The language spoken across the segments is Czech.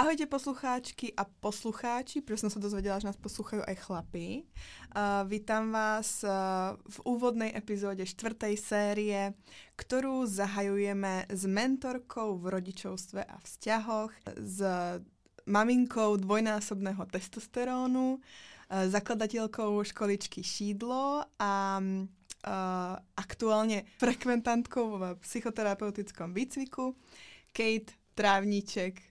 Ahojte poslucháčky a poslucháči, protože som sa dozvedela, že nás posluchajú aj chlapí. Uh, vítam vás uh, v úvodnej epizóde štvrtej série, ktorú zahajujeme s mentorkou v rodičovstve a vzťahoch, s maminkou dvojnásobného testosterónu, uh, zakladateľkou školičky Šídlo a uh, aktuálne frekventantkou v psychoterapeutickom výcviku, Kate Trávniček.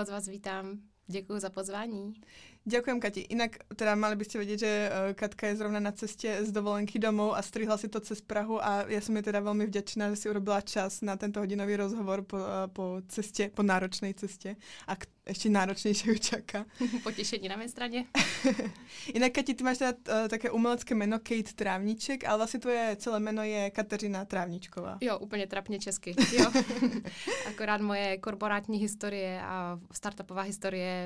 Moc vás vítám. Děkuji za pozvání. Ďakujem, Kati. Inak teda mali by ste vedieť, že eh, Katka je zrovna na ceste z dovolenky domov a strihla si to cez Prahu a ja som jej teda veľmi vďačná, že si urobila čas na tento hodinový rozhovor po, eh, po ceste, po náročnej ceste. A ešte náročnejšie ju čaká. Potěšení na mé straně. Inak, Kati, ty máš teda uh, také umelecké jméno Kate Trávniček, ale vlastně tvoje celé jméno je Kateřina Trávničková. Jo, úplně trapně česky. Jo. Akorát moje korporátní historie a startupová historie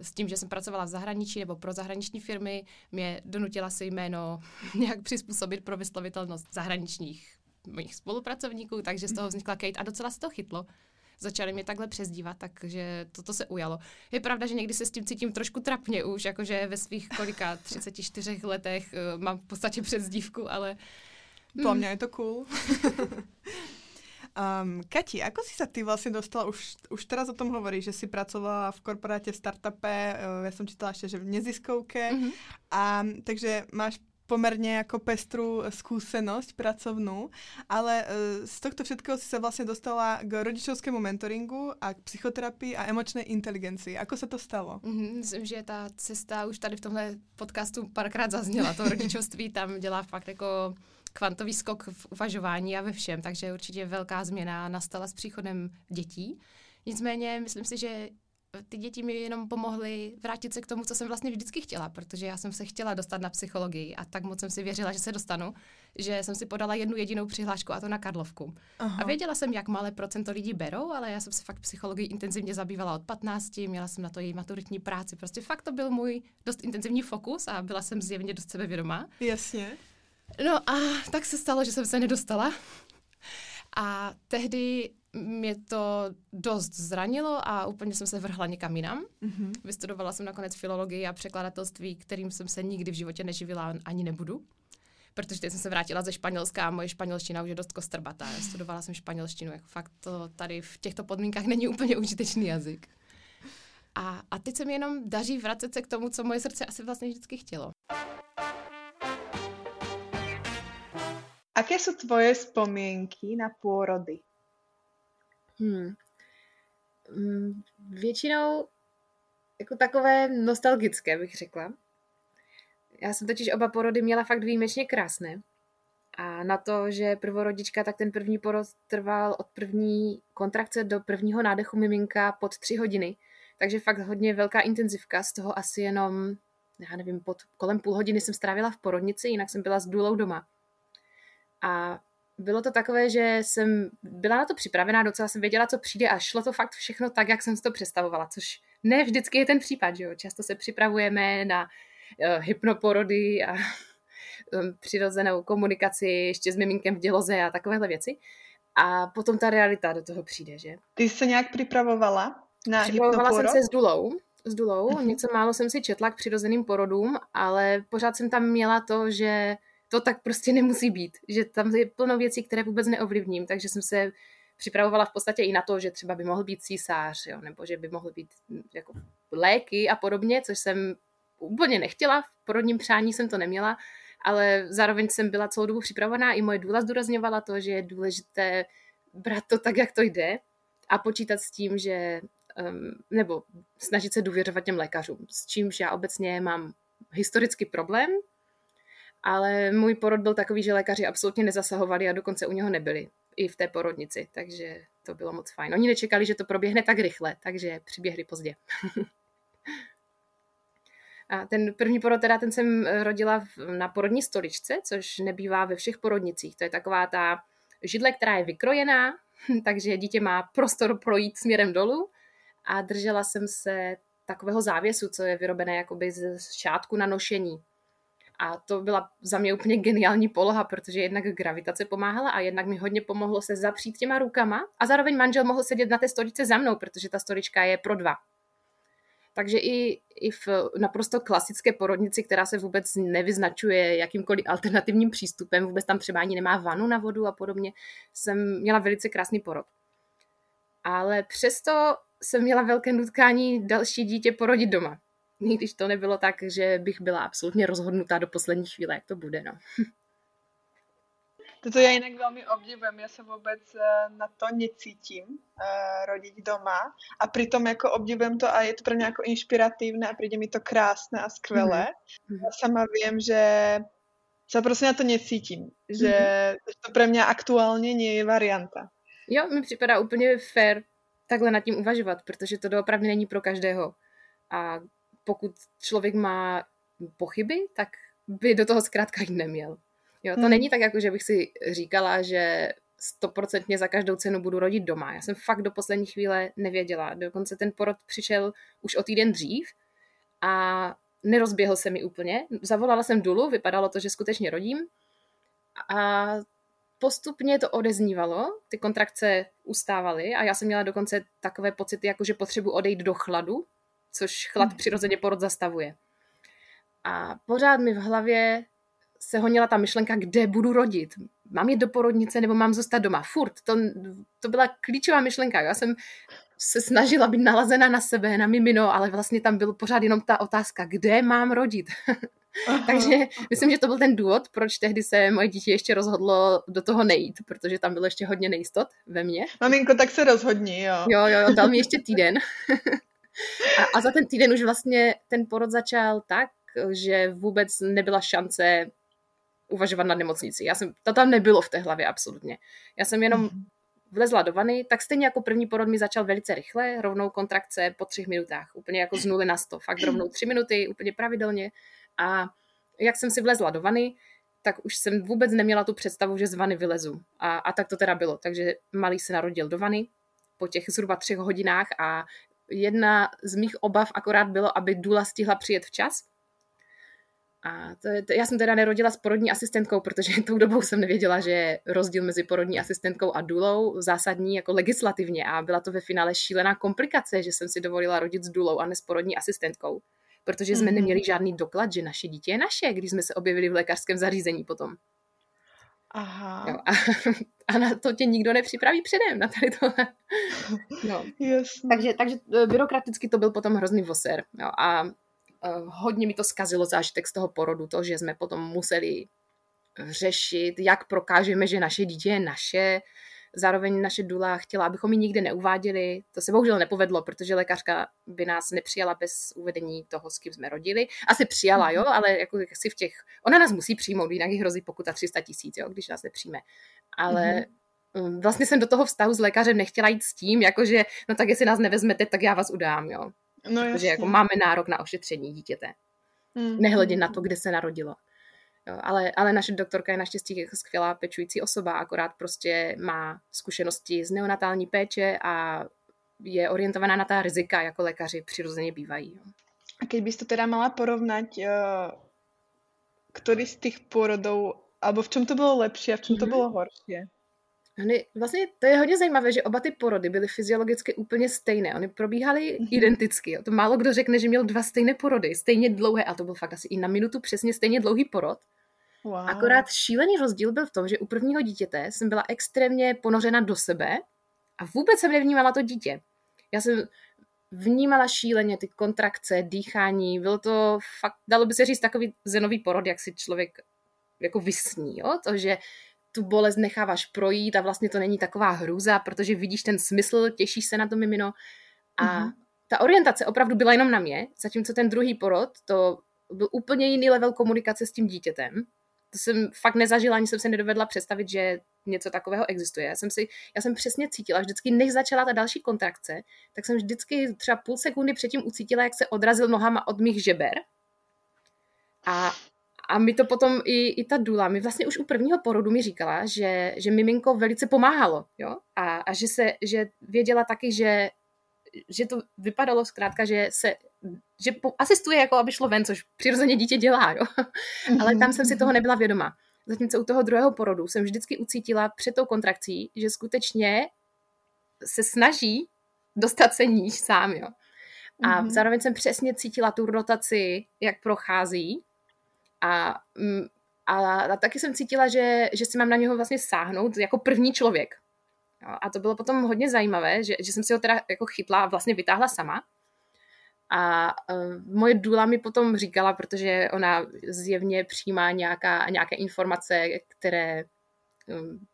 s tím, že jsem pracovala v zahraničí nebo pro zahraniční firmy, mě donutila si jméno nějak přizpůsobit pro vyslovitelnost zahraničních mých spolupracovníků, takže z toho vznikla Kate a docela se to chytlo začali mě takhle přezdívat, takže toto se ujalo. Je pravda, že někdy se s tím cítím trošku trapně už, jakože ve svých kolika 34 letech uh, mám v podstatě přezdívku, ale... Pro mě je to cool. Um, Kati, ako si sa ty vlastne dostala, už, už teraz o tom hovorí, že si pracovala v korporáte, v startupe, uh, ja som čítala ešte, že v neziskovke, mm-hmm. a, takže máš pomerne ako pestru skúsenosť pracovnú, ale uh, z tohto všetkého si sa vlastne dostala k rodičovskému mentoringu a k psychoterapii a emočnej inteligencii. Ako sa to stalo? Mm-hmm, myslím, že ta cesta už tady v tomhle podcastu párkrát zazněla. To rodičovství tam dělá fakt jako kvantový skok v uvažování a ve všem, takže určitě velká změna nastala s příchodem dětí. Nicméně myslím si, že ty děti mi jenom pomohly vrátit se k tomu, co jsem vlastně vždycky chtěla, protože já jsem se chtěla dostat na psychologii a tak moc jsem si věřila, že se dostanu, že jsem si podala jednu jedinou přihlášku a to na Karlovku. Aha. A věděla jsem, jak malé procento lidí berou, ale já jsem se fakt psychologii intenzivně zabývala od 15, měla jsem na to její maturitní práci. Prostě fakt to byl můj dost intenzivní fokus a byla jsem zjevně dost sebevědomá. Jasně. No a tak se stalo, že jsem se nedostala. A tehdy mě to dost zranilo a úplně jsem se vrhla někam jinam. Mm-hmm. Vystudovala jsem nakonec filologii a překladatelství, kterým jsem se nikdy v životě neživila ani nebudu. Protože teď jsem se vrátila ze Španělska a moje španělština už je dost kostrbatá. Studovala jsem španělštinu, jako fakt to tady v těchto podmínkách není úplně užitečný jazyk. A, a teď se mi jenom daří vracet se k tomu, co moje srdce asi vlastně vždycky chtělo. Aké sú tvoje spomienky na pôrody? Hmm. Mm, většinou jako takové nostalgické, bych řekla. Já jsem totiž oba porody měla fakt výjimečně krásné. A na to, že prvorodička, tak ten první porod trval od první kontrakce do prvního nádechu miminka pod tři hodiny. Takže fakt hodně velká intenzivka, z toho asi jenom, já nevím, pod kolem půl hodiny jsem strávila v porodnici, jinak jsem byla s důlou doma. A bylo to takové, že jsem byla na to připravená, docela jsem věděla, co přijde a šlo to fakt všechno tak, jak jsem si to představovala, což ne vždycky je ten případ, že jo? Často se připravujeme na uh, hypnoporody a um, přirozenou komunikaci ještě s miminkem v děloze a takovéhle věci. A potom ta realita do toho přijde, že? Ty jsi se nějak připravovala na Připravovala jsem se s Dulou, s Dulou. Uh-huh. Něco málo jsem si četla k přirozeným porodům, ale pořád jsem tam měla to, že to tak prostě nemusí být, že tam je plno věcí, které vůbec neovlivním, takže jsem se připravovala v podstatě i na to, že třeba by mohl být císař, jo, nebo že by mohl být hm, jako léky a podobně, což jsem úplně nechtěla, v porodním přání jsem to neměla, ale zároveň jsem byla celou dobu připravená, i moje důla zdůrazňovala to, že je důležité brát to tak, jak to jde a počítat s tím, že um, nebo snažit se důvěřovat těm lékařům, s čímž já obecně mám historický problém, ale můj porod byl takový, že lékaři absolutně nezasahovali a dokonce u něho nebyli i v té porodnici, takže to bylo moc fajn. Oni nečekali, že to proběhne tak rychle, takže přiběhli pozdě. a ten první porod, teda ten jsem rodila na porodní stoličce, což nebývá ve všech porodnicích. To je taková ta židle, která je vykrojená, takže dítě má prostor projít směrem dolů a držela jsem se takového závěsu, co je vyrobené jakoby z šátku na nošení A to byla za mě úplně geniální poloha, protože jednak gravitace pomáhala a jednak mi hodně pomohlo se zapřít těma rukama a zároveň manžel mohl sedět na té stoličce za mnou, protože ta stolička je pro dva. Takže i, i v naprosto klasické porodnici, která se vůbec nevyznačuje jakýmkoliv alternativním přístupem, vůbec tam třeba ani nemá vanu na vodu a podobně, jsem měla velice krásný porod. Ale přesto jsem měla velké nutkání další dítě porodit doma. I když to nebylo tak, že bych byla absolutně rozhodnutá do poslední chvíle, jak to bude. No. Toto já jinak velmi obdivujem, já se vůbec eh, na to necítím, uh, rodit doma a přitom jako obdivujem to a je to pro mě jako inspirativné a přijde mi to krásné a skvělé. Mm-hmm. Já sama vím, že se prostě na to necítím, že mm-hmm. to pro mě aktuálně nie je varianta. Jo, mi připadá úplně fair takhle nad tím uvažovat, protože to doopravdy není pro každého. A pokud člověk má pochyby, tak by do toho zkrátka jít neměl. Jo, to hmm. není tak, jako že bych si říkala, že stoprocentně za každou cenu budu rodit doma. Já jsem fakt do poslední chvíle nevěděla. Dokonce ten porod přišel už o týden dřív a nerozběhl se mi úplně. Zavolala jsem Dulu, vypadalo to, že skutečně rodím a postupně to odeznívalo, ty kontrakce ustávaly a já jsem měla dokonce takové pocity, jako že potřebuji odejít do chladu, což chlad hmm. přirozeně porod zastavuje. A pořád mi v hlavě se honila ta myšlenka, kde budu rodit. Mám jít do porodnice nebo mám zůstat doma? Furt. To, to byla klíčová myšlenka. Já jsem se snažila být nalazena na sebe, na mimino, ale vlastně tam byl pořád jenom ta otázka, kde mám rodit. Takže myslím, že to byl ten důvod, proč tehdy se moje dítě ještě rozhodlo do toho nejít, protože tam bylo ještě hodně nejistot ve mně. Maminko, tak se rozhodni, jo. Jo, jo, dal mi ještě týden. a, a za ten týden už vlastně ten porod začal tak, že vůbec nebyla šance uvažovat nad nemocnici. Já jsem, to tam nebylo v té hlavě absolutně. Já jsem jenom mhm. vlezla do vany, tak stejně jako první porod mi začal velice rychle, rovnou kontrakce po třech minutách, úplně jako z nuly na sto, fakt rovnou tři minuty, úplně pravidelně. A jak jsem si vlezla do vany, tak už jsem vůbec neměla tu představu, že z vany vylezu. A, a tak to teda bylo. Takže malý se narodil do vany po těch zhruba třech hodinách a jedna z mých obav akorát bylo, aby Dula stihla přijet včas, a to je, to, já jsem teda nerodila s porodní asistentkou, protože tou dobou jsem nevěděla, že je rozdíl mezi porodní asistentkou a důlou zásadní jako legislativně a byla to ve finále šílená komplikace, že jsem si dovolila rodit s důlou a ne s porodní asistentkou, protože jsme mm-hmm. neměli žádný doklad, že naše dítě je naše, když jsme se objevili v lékařském zařízení potom. Aha. Jo, a, a na to tě nikdo nepřipraví předem, na tady tohle. No. Jasně. Takže, takže e, byrokraticky to byl potom hrozný voser. Jo, a uh, hodně mi to zkazilo zážitek z toho porodu, to, že jsme potom museli řešit, jak prokážeme, že naše dítě je naše. Zároveň naše dula chtěla, abychom ji nikde neuváděli. To se bohužel nepovedlo, protože lékařka by nás nepřijala bez uvedení toho, s kým jsme rodili. Asi přijala, jo, ale jako si v těch... Ona nás musí přijmout, jinak jí hrozí pokuta 300 tisíc, jo, když nás nepřijme. Ale mm-hmm. vlastně jsem do toho vztahu s lékařem nechtěla jít s tím, jakože, no tak jestli nás nevezmete, tak já vás udám, jo. No, protože jako máme nárok na ošetření dítěte. Mm. Nehledě na to, kde se narodilo. Jo, ale, ale naše doktorka je naštěstí jako skvělá pečující osoba, akorát prostě má zkušenosti z neonatální péče a je orientovaná na ta rizika, jako lékaři přirozeně bývají. Jo. A když bys to teda mala porovnat, uh, který z těch porodů, alebo v čem to bylo lepší a v čem to mhm. bylo horší? Vlastně to je hodně zajímavé, že oba ty porody byly fyziologicky úplně stejné. Ony probíhaly mm-hmm. identicky. Jo. To málo kdo řekne, že měl dva stejné porody, stejně dlouhé, a to byl fakt asi i na minutu přesně stejně dlouhý porod. Wow. Akorát šílený rozdíl byl v tom, že u prvního dítěte jsem byla extrémně ponořena do sebe a vůbec jsem nevnímala to dítě. Já jsem vnímala šíleně ty kontrakce, dýchání, bylo to fakt, dalo by se říct, takový zenový porod, jak si člověk jako vysní, jo? to, že tu bolest necháváš projít a vlastně to není taková hrůza, protože vidíš ten smysl, těšíš se na to mimino a mm-hmm. ta orientace opravdu byla jenom na mě, zatímco ten druhý porod, to byl úplně jiný level komunikace s tím dítětem. To jsem fakt nezažila, ani jsem se nedovedla představit, že něco takového existuje. Já jsem, si, já jsem přesně cítila, vždycky než začala ta další kontrakce, tak jsem vždycky třeba půl sekundy předtím ucítila, jak se odrazil nohama od mých žeber. A a mi to potom i, i ta Dula, mi vlastně už u prvního porodu mi říkala, že, že miminko velice pomáhalo, jo, a, a že se, že věděla taky, že, že to vypadalo zkrátka, že se že asistuje, jako aby šlo ven, což přirozeně dítě dělá, jo. Ale tam jsem si toho nebyla vědoma. Zatímco u toho druhého porodu jsem vždycky ucítila před tou kontrakcí, že skutečně se snaží dostat se níž sám, jo. A mm-hmm. zároveň jsem přesně cítila tu rotaci, jak prochází. A, mm, a, a taky jsem cítila, že, že si mám na něho vlastně sáhnout jako první člověk. Jo, a to bylo potom hodně zajímavé, že, že jsem si ho teda jako chytla a vlastně vytáhla sama. A uh, moje důla mi potom říkala, protože ona zjevně přijímá nějaká, nějaké informace, které um,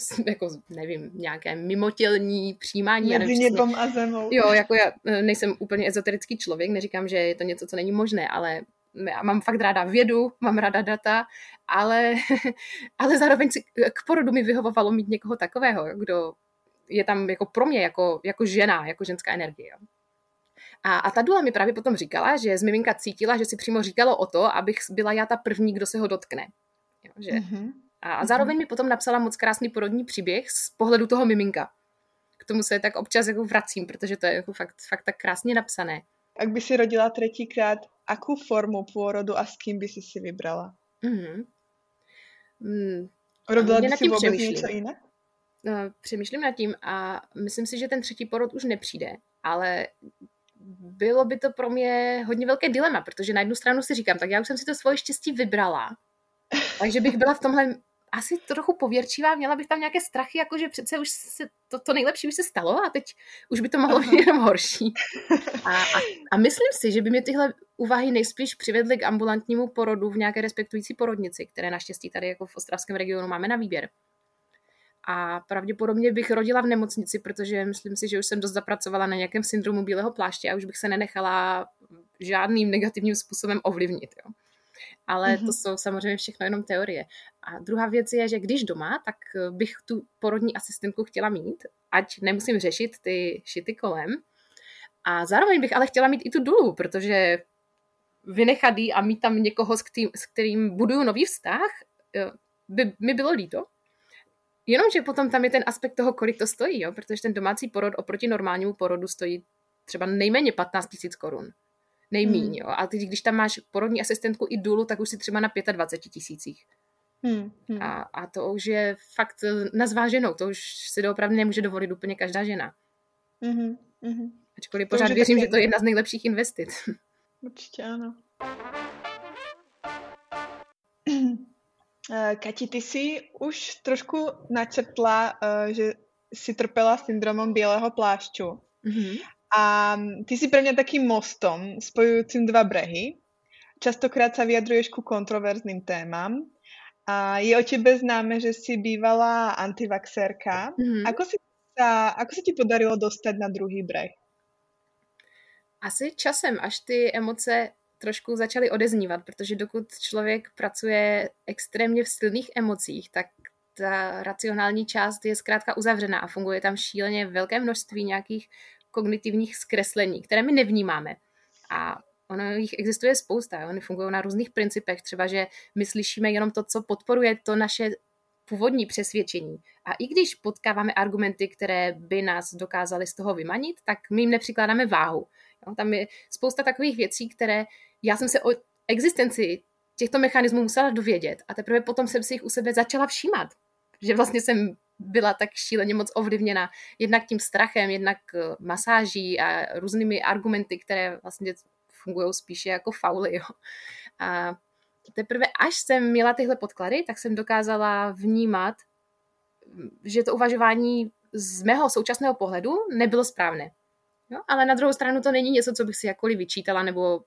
jako, nevím, nějaké mimotělní přijímání. Mezi nebom a zemou. Jo, jako já e, nejsem úplně ezoterický člověk, neříkám, že je to něco, co není možné, ale já mám fakt ráda vědu, mám ráda data, ale, ale zároveň si, k porodu mi vyhovovalo mít někoho takového, kdo je tam jako pro mě, jako, jako žena, jako ženská energie. Jo. A, a ta Dula mi právě potom říkala, že z miminka cítila, že si přímo říkalo o to, abych byla já ta první, kdo se ho dotkne. Jo, že, mm-hmm. A, a zároveň mi potom napsala moc krásný porodní příběh z pohledu toho miminka. K tomu se tak občas jako vracím, protože to je jako fakt, fakt tak krásně napsané. Ak by si rodila třetíkrát, akou formu pôrodu a s kým by si si vybrala? Mm-hmm. Mm, Rodila by si vůbec něco jiné? No, přemýšlím nad tím a myslím si, že ten třetí porod už nepřijde, ale bylo by to pro mě hodně velké dilema, protože na jednu stranu si říkám, tak já už jsem si to svoje štěstí vybrala, takže bych byla v tomhle asi trochu pověrčivá, měla bych tam nějaké strachy, jako že přece už se to, to nejlepší už se stalo a teď už by to mohlo být jenom horší. A, a, a myslím si, že by mě tyhle úvahy nejspíš přivedly k ambulantnímu porodu v nějaké respektující porodnici, které naštěstí tady jako v ostravském regionu máme na výběr. A pravděpodobně bych rodila v nemocnici, protože myslím si, že už jsem dost zapracovala na nějakém syndromu bílého pláště a už bych se nenechala žádným negativním způsobem ovlivnit. Jo ale mm-hmm. to mhm. jsou samozřejmě všechno jenom teorie. A druhá věc je, že když doma, tak eh, bych tu porodní asistentku chtěla mít, ať nemusím řešit ty šity kolem. A zároveň bych ale chtěla mít i tu dulu, protože vynechat jí a mít tam někoho, s kterým, s kterým buduju nový vztah, eh, by mi bylo líto. Jenomže potom tam je ten aspekt toho, kolik to stojí, jo? protože ten domácí porod oproti normálnímu porodu stojí třeba nejméně 15 000 korun nejmíň. Hmm. Jo. A teď, když tam máš porodní asistentku i důlu, tak už si třeba na 25 tisících. Hmm. Hmm. A, a to už je fakt na zváženou, to už si opravdu nemůže dovolit úplně každá žena. Hmm. Hmm. Ačkoliv pořád věřím, že to je jedna z nejlepších investic. Určitě ano. Eh, Kati, ty jsi už trošku načrtla, eh, že si trpela syndromem bílého plášťu. Mm-hmm. A ty si pre mňa takým mostom spojujúcim dva brehy. Častokrát sa vyjadruješ ku kontroverzným témam. A je o tebe známe, že si bývala antivaxerka. Mm-hmm. Ako, si sa, ako sa ti podarilo dostať na druhý breh? Asi časem, až ty emoce trošku začaly odeznívat, protože dokud člověk pracuje extrémně v silných emocích, tak ta racionální část je zkrátka uzavřená a funguje tam šíleně velké množství nějakých kognitivních zkreslení, které my nevnímáme. A ono jich existuje spousta, oni fungují na různých principech, třeba, že my slyšíme jenom to, co podporuje to naše původní přesvědčení. A i když potkáváme argumenty, které by nás dokázaly z toho vymanit, tak my jim nepřikládáme váhu. Jo, tam je spousta takových věcí, které já jsem se o existenci těchto mechanismů musela dovědět a teprve potom jsem si jich u sebe začala všímat. Že vlastně jsem byla tak šíleně moc ovlivněna jednak tím strachem, jednak eh, masáží a různými argumenty, které vlastně fungují spíše jako fauly. Jo. A teprve až jsem měla tyhle podklady, tak jsem dokázala vnímat, že to uvažování z mého současného pohledu nebylo správné. Jo? Ale na druhou stranu to není něco, co bych si jakkoliv vyčítala nebo,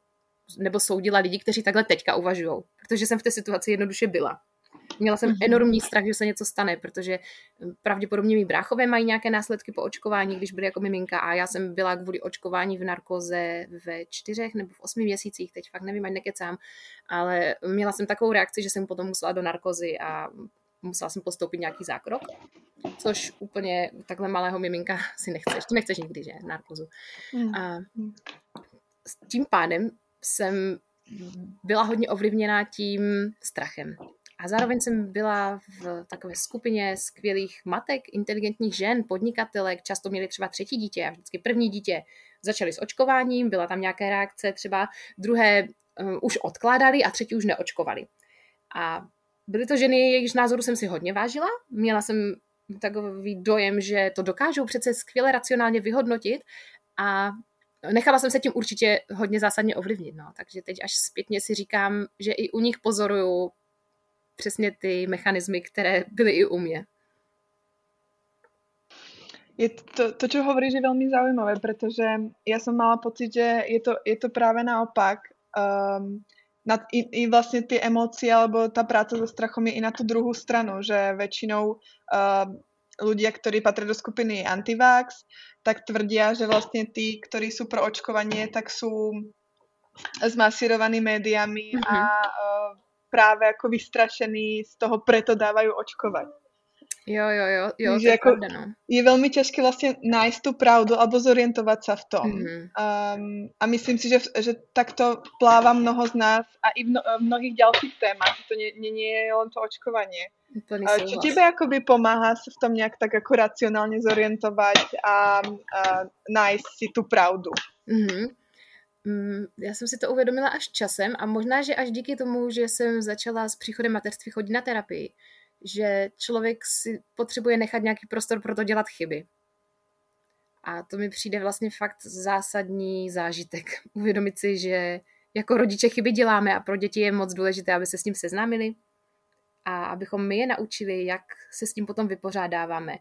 nebo soudila lidi, kteří takhle teďka uvažují, protože jsem v té situaci jednoduše byla. Měla jsem mhm. enormní strach, že se něco stane, protože hm, pravděpodobně mý bráchové mají nějaké následky po očkování, když byly jako miminka a já jsem byla kvůli očkování v narkoze ve čtyřech nebo v osmi měsících, teď fakt nevím, ať nekecám, ale měla jsem takovou reakci, že jsem potom musela do narkozy a musela jsem postoupit nějaký zákrok, což úplně takhle malého miminka si nechceš. To nechceš nikdy, že? Narkozu. Mm. A s tím pádem jsem byla hodně ovlivněná tím strachem. A zároveň jsem byla v takové skupině skvělých matek, inteligentních žen, podnikatelek, často měli třeba třetí dítě a vždycky první dítě začali s očkováním, byla tam nějaká reakce, třeba druhé um, už odkládali a třetí už neočkovali. A byly to ženy, jejichž názoru jsem si hodně vážila. Měla jsem takový dojem, že to dokážou přece skvěle racionálně vyhodnotit a nechala jsem se tím určitě hodně zásadně ovlivnit. No. Takže teď až zpětně si říkám, že i u nich pozoruju přesně ty mechanismy, které byly i u mě. Je to, to, čo hovoríš, je veľmi zaujímavé, pretože ja som mala pocit, že je to, je to práve naopak. Um, na, i, i vlastne tie emócie alebo tá práca so strachom je i na tú druhú stranu, že väčšinou uh, ľudia, ktorí patria do skupiny antivax, tak tvrdia, že vlastne tí, ktorí sú pro očkovanie, tak sú zmasírovaní médiami a uh, práve ako vystrašení z toho, preto dávajú očkovať. Jo, jo, jo, jo že jako pravda, no. je velmi těžké vlastně najít tu pravdu alebo zorientovat se v tom. Mm-hmm. Um, a myslím si, že, že takto pláva mnoho z nás a i v, no, v mnohých dalších témach. To není je jen to očkování. Čo tebe akoby pomáhá se v tom nějak tak jako racionálně zorientovat a, a najít si tu pravdu? Mm-hmm. Mm, já jsem si to uvědomila až časem a možná, že až díky tomu, že jsem začala s příchodem materství chodit na terapii, že člověk si potřebuje nechat nějaký prostor pro to dělat chyby. A to mi přijde vlastně fakt zásadní zážitek. Uvědomit si, že jako rodiče chyby děláme a pro děti je moc důležité, aby se s tím seznámili a abychom my je naučili, jak se s tím potom vypořádáváme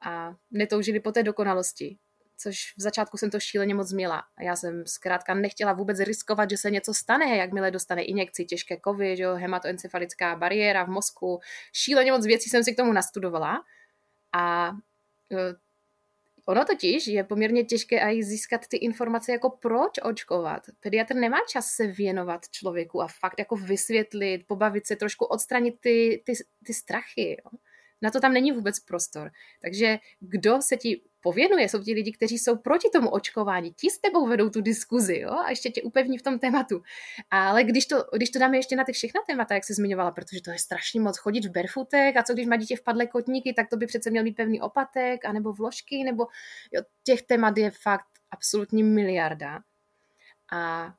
a netoužili po té dokonalosti, což v začátku jsem to šíleně moc měla. Já jsem zkrátka nechtěla vůbec riskovat, že se něco stane, jakmile dostane injekci těžké kovy, že jo, hematoencefalická bariéra v mozku. Šíleně moc věcí jsem si k tomu nastudovala a e, Ono totiž je poměrně těžké i získat ty informace, jako proč očkovat. Pediatr nemá čas se věnovat člověku a fakt jako vysvětlit, pobavit se, trošku odstranit ty, ty, ty strachy. Jo. Na to tam není vůbec prostor. Takže kdo se ti pověnuje, jsou ti lidi, kteří jsou proti tomu očkování, ti s tebou vedou tu diskuzi jo? a ještě tě upevní v tom tématu. Ale když to, když to dáme ještě na ty všechna témata, jak se zmiňovala, protože to je strašně moc chodit v barefootech a co když má dítě vpadlé kotníky, tak to by přece měl mít pevný opatek, anebo vložky, nebo jo, těch témat je fakt absolutní miliarda. A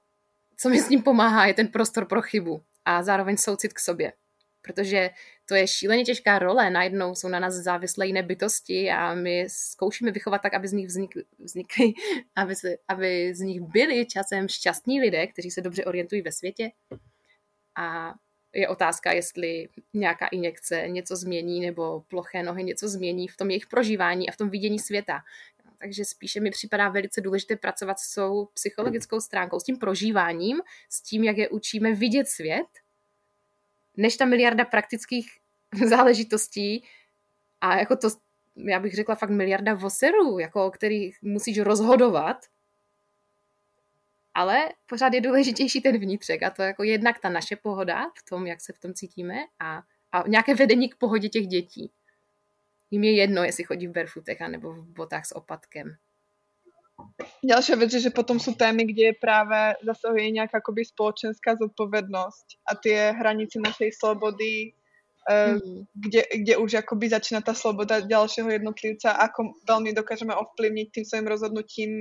co mi s ním pomáhá, je ten prostor pro chybu a zároveň soucit k sobě protože to je šíleně těžká role. Najednou jsou na nás závislé jiné bytosti a my zkoušíme vychovat tak, aby z nich vznikly, vznikly aby, se, aby z nich byli časem šťastní lidé, kteří se dobře orientují ve světě. A je otázka, jestli nějaká injekce něco změní nebo ploché nohy něco změní v tom jejich prožívání a v tom vidění světa. Takže spíše mi připadá velice důležité pracovat s tou psychologickou stránkou, s tím prožíváním, s tím, jak je učíme vidět svět než ta miliarda praktických záležitostí a jako to, já bych řekla fakt miliarda voserů, jako o kterých musíš rozhodovat, ale pořád je důležitější ten vnitřek a to jako jednak ta naše pohoda v tom, jak se v tom cítíme a, a nějaké vedení k pohodě těch dětí. Jím je jedno, jestli chodí v barefootech nebo v botách s opatkem. Ďalšia vec je, že potom sú témy, kde práve zasahuje nejaká akoby spoločenská zodpovednosť a tie hranice našej slobody, mm. kde, kde už akoby začína tá sloboda ďalšieho jednotlivca, ako veľmi dokážeme ovplyvniť tým svojim rozhodnutím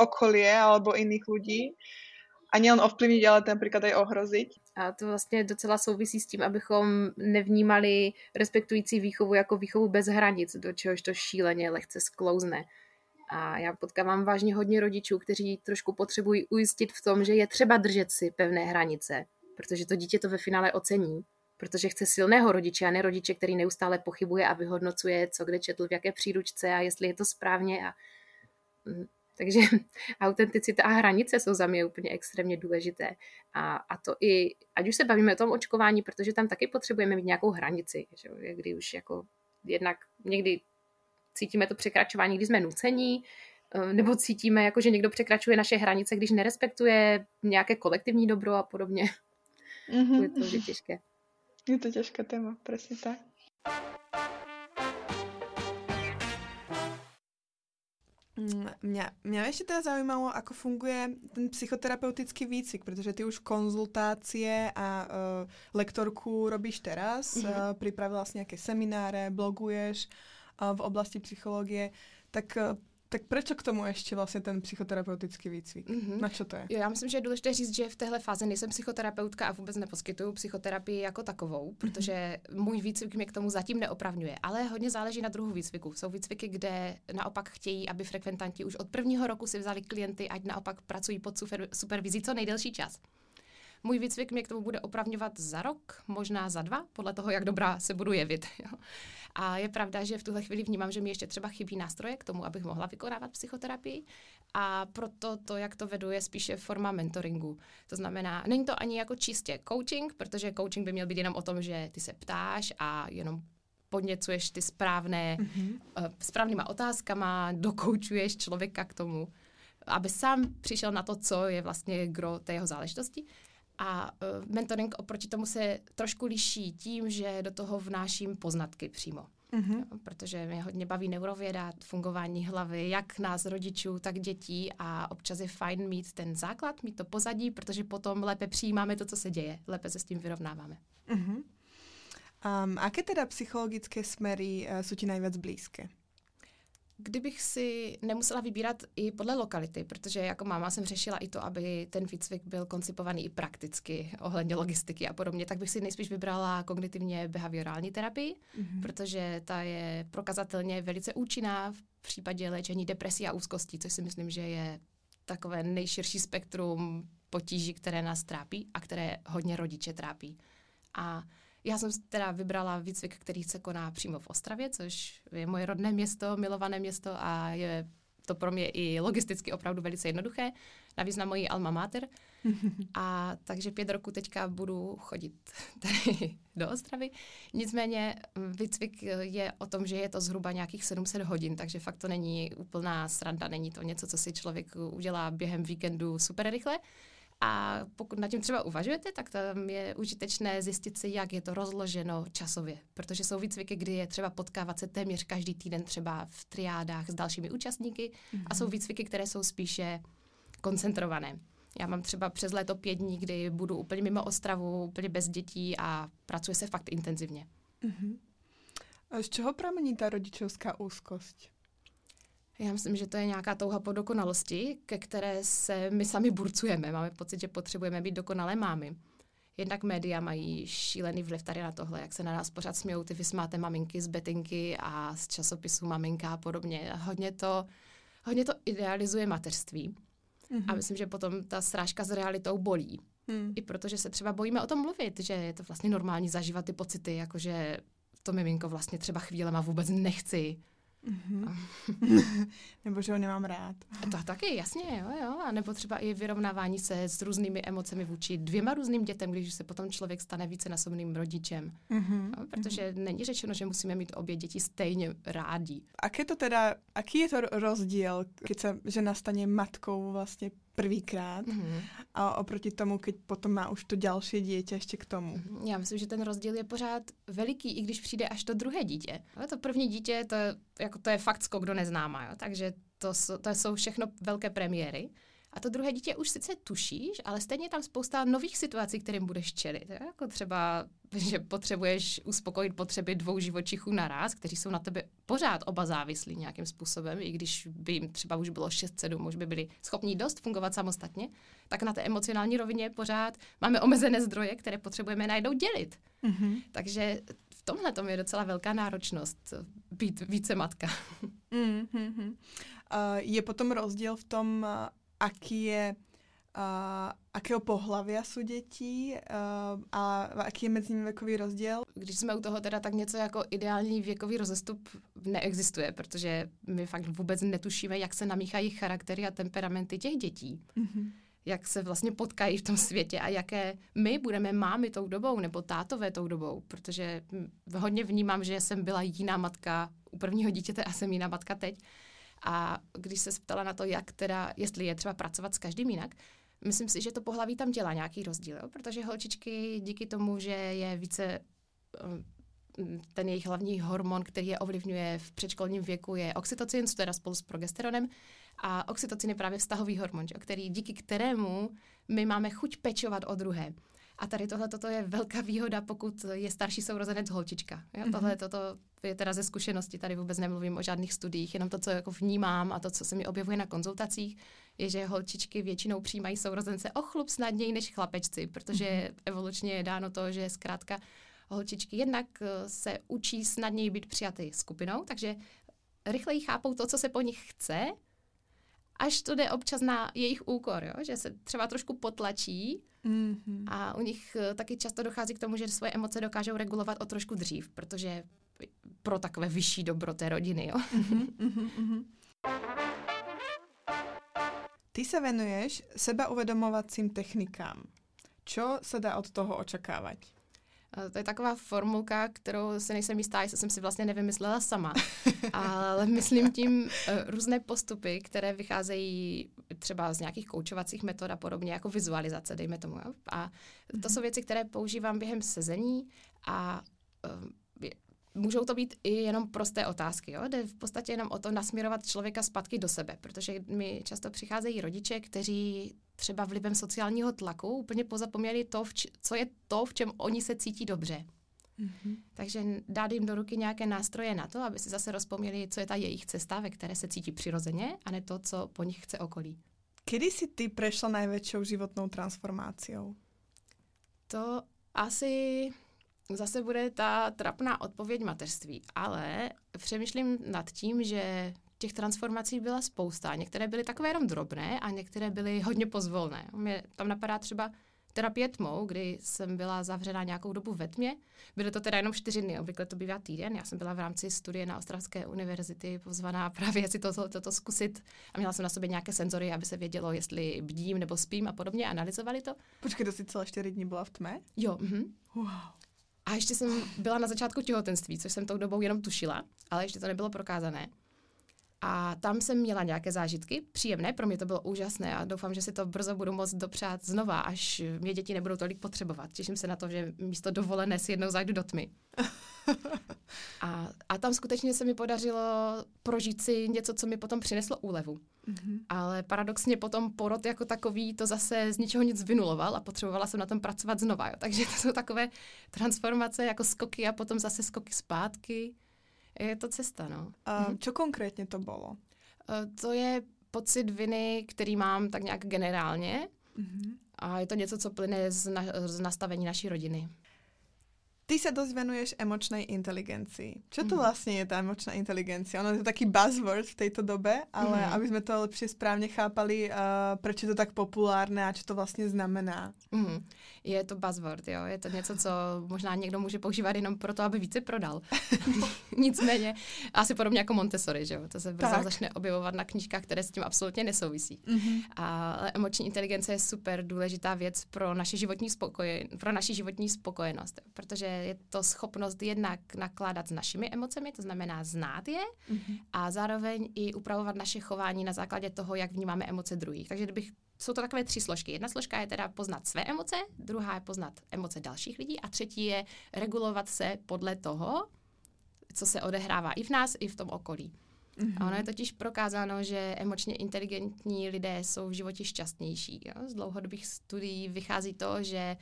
okolie alebo iných ľudí. A nejen ovplyvnit, ale například aj ohroziť. A to vlastně docela souvisí s tím, abychom nevnímali respektující výchovu jako výchovu bez hranic, do čehož to šíleně lehce sklouzne. A já potkávám vážně hodně rodičů, kteří trošku potřebují ujistit v tom, že je třeba držet si pevné hranice, protože to dítě to ve finále ocení, protože chce silného rodiče a ne rodiče, který neustále pochybuje a vyhodnocuje, co kde četl, v jaké příručce a jestli je to správně. A... Mm, takže autenticita a hranice jsou za mě úplně extrémně důležité. A, a to i, ať už se bavíme o tom očkování, protože tam taky potřebujeme mít nějakou hranici, že? kdy už jako jednak někdy cítíme to překračování, když jsme nucení, eh, nebo cítíme, jako, že někdo překračuje naše hranice, když nerespektuje nějaké kolektivní dobro a podobně. Mm-hmm. Je to je těžké. Je to těžké téma, přesně tak. Mě, mm, mě ještě teda zajímalo, ako funguje ten psychoterapeutický výcvik, protože ty už konzultácie a uh, lektorku robíš teraz, mm-hmm. uh, připravila si nějaké semináře, bloguješ v oblasti psychológie, tak eh, Tak proč k tomu ještě vlastně ten psychoterapeutický výcvik? Mm-hmm. Na co to je? Jo, já myslím, že je důležité říct, že v téhle fázi nejsem psychoterapeutka a vůbec neposkytuju psychoterapii jako takovou, mhm. protože můj výcvik mě k tomu zatím neopravňuje. Ale hodně záleží na druhu výcviku. Jsou výcviky, kde naopak chtějí, aby frekventanti už od prvního roku si vzali klienty, ať naopak pracují pod super, supervizí co nejdelší čas. Můj výcvik mě k tomu bude opravňovat za rok, možná za dva, podle toho, jak dobrá se budu jevit. Jo. A je pravda, že v tuhle chvíli vnímám, že mi ještě třeba chybí nástroje k tomu, abych mohla vykonávat psychoterapii. A proto to, jak to vedu, je spíše forma mentoringu. To znamená, není to ani jako čistě coaching, protože coaching by měl být jenom o tom, že ty se ptáš a jenom podněcuješ ty správné, mm-hmm. uh, správnýma otázkama, dokoučuješ člověka k tomu, aby sám přišel na to, co je vlastně gro té jeho záležitosti. A uh, mentoring oproti tomu se trošku liší tím, že do toho vnáším poznatky přímo. Mm-hmm. Protože mě hodně baví neurověda, fungování hlavy, jak nás rodičů, tak dětí a občas je fajn mít ten základ, mít to pozadí, protože potom lépe přijímáme to, co se děje, lépe se s tím vyrovnáváme. Mm-hmm. Um, aké teda psychologické smery uh, jsou ti nejvíc blízké? Kdybych si nemusela vybírat i podle lokality, protože jako máma jsem řešila i to, aby ten výcvik byl koncipovaný i prakticky ohledně logistiky a podobně, tak bych si nejspíš vybrala kognitivně behaviorální terapii, mm-hmm. protože ta je prokazatelně velice účinná v případě léčení depresí a úzkostí, což si myslím, že je takové nejširší spektrum potíží, které nás trápí a které hodně rodiče trápí. A já jsem teda vybrala výcvik, který se koná přímo v Ostravě, což je moje rodné město, milované město a je to pro mě i logisticky opravdu velice jednoduché. Navíc na moji alma mater. A takže pět roku teďka budu chodit tady do Ostravy. Nicméně mm, výcvik je o tom, že je to zhruba nějakých 700 hodin, takže fakt to není úplná sranda, není to něco, co si člověk udělá během víkendu super rychle. A pokud nad tím třeba uvažujete, tak tam je užitečné zjistit si, jak je to rozloženo časově. Protože jsou výcviky, kdy je třeba potkávat se téměř každý týden třeba v triádách s dalšími účastníky mm-hmm. a jsou mhm. výcviky, které jsou spíše koncentrované. Já mám třeba přes léto pět dní, kdy budu úplně mimo Ostravu, úplně bez dětí a pracuje se fakt intenzivně. Mm-hmm. A z čeho pramení ta rodičovská úzkost? Já myslím, že to je nějaká touha po dokonalosti, ke které se my sami burcujeme. Máme pocit, že potřebujeme být dokonalé mámy. Jednak média mají šílený vliv tady na tohle, jak se na nás pořád smějou ty vysmáté maminky z betinky a z časopisu Maminka a podobně. Hodně to, hodně to idealizuje mateřství. Mm-hmm. A myslím, že potom ta srážka s realitou bolí. Mm. I protože se třeba bojíme o tom mluvit, že je to vlastně normální zažívat ty pocity, jakože to miminko vlastně třeba chvílema vůbec nechci Mm-hmm. nebo že ho nemám rád. To taky, jasně, jo, jo. A nebo třeba i vyrovnávání se s různými emocemi vůči dvěma různým dětem, když se potom člověk stane více nasobným rodičem. Mm-hmm. No, protože mm-hmm. není řečeno, že musíme mít obě děti stejně rádi. Aký to teda, aký je to rozdíl, když se žena stane matkou vlastně prvýkrát mm-hmm. a oproti tomu, keď potom má už to další dítě ještě k tomu. Mm-hmm. Já myslím, že ten rozdíl je pořád veliký, i když přijde až to druhé dítě. Ale to první dítě, to je, jako to je fakt skok do neznáma, jo? takže to, to jsou všechno velké premiéry. A to druhé dítě už sice tušíš, ale stejně je tam spousta nových situací, kterým budeš čelit. Jako třeba, že potřebuješ uspokojit potřeby dvou živočichů naraz, kteří jsou na tebe pořád oba závislí nějakým způsobem, i když by jim třeba už bylo 6-7, už by byli schopni dost fungovat samostatně, tak na té emocionální rovině pořád máme omezené zdroje, které potřebujeme najednou dělit. Mm-hmm. Takže v tomhle tom je docela velká náročnost být více matka. Mm-hmm. Uh, je potom rozdíl v tom, aký je Uh, akého pohlavia jsou děti uh, a aký je mezi nimi věkový rozdíl? Když jsme u toho teda, tak něco jako ideální věkový rozestup neexistuje, protože my fakt vůbec netušíme, jak se namíchají charaktery a temperamenty těch dětí. Mm-hmm. Jak se vlastně potkají v tom světě a jaké my budeme mámy tou dobou nebo tátové tou dobou, protože hodně vnímám, že jsem byla jiná matka u prvního dítěte a jsem jiná matka teď. A když se ptala na to, jak teda, jestli je třeba pracovat s každým jinak, myslím si, že to pohlaví tam dělá nějaký rozdíl, jo? protože holčičky díky tomu, že je více um, ten jejich hlavní hormon, který je ovlivňuje v předškolním věku, je oxytocin, teda spolu s progesteronem. A oxytocin je právě vztahový hormon, který, díky kterému my máme chuť pečovat o druhé. A tady tohle toto je velká výhoda, pokud je starší sourozenec holčička. Jo? Mm-hmm. Tohle toto je teda ze zkušenosti, tady vůbec nemluvím o žádných studiích, jenom to, co jako vnímám a to, co se mi objevuje na konzultacích, je, že holčičky většinou přijímají sourozence o chlup snadněji než chlapečci, protože mm-hmm. evolučně je dáno to, že zkrátka holčičky jednak eh, se učí snadněji být přijaty skupinou, takže rychleji chápou to, co se po nich chce, až to jde občas na jejich úkor, jo? že se třeba trošku potlačí mm-hmm. a u nich eh, taky často dochází k tomu, že svoje emoce dokážou regulovat o trošku dřív, protože pro takové vyšší dobro té rodiny. Jo? Mm-hmm, mm-hmm. Ty se venuješ sebeuvedomovacím technikám. Co se dá od toho očekávat? To je taková formulka, kterou se nejsem jistá, jestli jsem si vlastně nevymyslela sama. Ale myslím tím eh, různé postupy, které vycházejí třeba z nějakých koučovacích metod a podobně, jako vizualizace, dejme tomu. A to mm-hmm. jsou věci, které používám během sezení a uh, můžou to být i jenom prosté otázky. Jo? Jde v podstatě jenom o to nasměrovat člověka zpátky do sebe, protože mi často přicházejí rodiče, kteří třeba vlivem sociálního tlaku úplně pozapomněli to, co je to, v čem oni se cítí dobře. Mm-hmm. Takže dát jim do ruky nějaké nástroje na to, aby si zase rozpomněli, co je ta jejich cesta, ve které se cítí přirozeně, a ne to, co po nich chce okolí. Kdy si ty prešla největší životnou transformací? To asi zase bude ta trapná odpověď mateřství, ale přemýšlím nad tím, že těch transformací byla spousta. Některé byly takové jenom drobné a některé byly hodně pozvolné. Mě tam napadá třeba terapie tmou, kdy jsem byla zavřená nějakou dobu ve tmě. Byly to teda jenom čtyři dny, obvykle to bývá týden. Já jsem byla v rámci studie na Ostravské univerzity pozvaná právě si toto, toto zkusit a měla jsem na sobě nějaké senzory, aby se vědělo, jestli bdím nebo spím a podobně, analyzovali to. Počkej, to si celé čtyři dny byla v tmě? Jo. Mhm. Wow. A ještě jsem byla na začátku těhotenství, což jsem tou dobou jenom tušila, ale ještě to nebylo prokázané. A tam jsem měla nějaké zážitky, příjemné, pro mě to bylo úžasné a doufám, že si to brzo budu moct dopřát znova, až mě děti nebudou tolik potřebovat. Těším se na to, že místo dovolené si jednou zajdu do tmy. A, a tam skutečně se mi podařilo prožít si něco, co mi potom přineslo úlevu. Mm-hmm. Ale paradoxně potom porod jako takový to zase z ničeho nic vynuloval a potřebovala jsem na tom pracovat znova. Jo. Takže to jsou takové transformace jako skoky a potom zase skoky zpátky. Je to cesta, no. A mm-hmm. co konkrétně to bylo? To je pocit viny, který mám tak nějak generálně. Mm-hmm. A je to něco, co plyne z, na, z nastavení naší rodiny. Ty sa dosť venuješ emočnej inteligencii. Čo to mm. vlastne je tá emočná inteligencia? Ono je to taký buzzword v tejto dobe, ale mm. aby sme to lepšie správne chápali, uh, proč je to tak populárne a čo to vlastně znamená. Mm. Je to buzzword, jo. Je to něco, co možná někdo může používat jenom proto, aby více prodal. Nicméně, asi podobně jako Montessori, že jo. To se brzo začne objevovat na knížkách, které s tím absolutně nesouvisí. Mm-hmm. A emoční inteligence je super důležitá věc pro naši životní, spokoje, pro naši životní spokojenost, protože je to schopnost jednak nakládat s našimi emocemi, to znamená znát je mm-hmm. a zároveň i upravovat naše chování na základě toho, jak vnímáme emoce druhých. Takže kdybych jsou to takové tři složky. Jedna složka je teda poznat své emoce, druhá je poznat emoce dalších lidí a třetí je regulovat se podle toho, co se odehrává i v nás, i v tom okolí. Mm-hmm. A ono je totiž prokázáno, že emočně inteligentní lidé jsou v životě šťastnější. Jo? Z dlouhodobých studií vychází to, že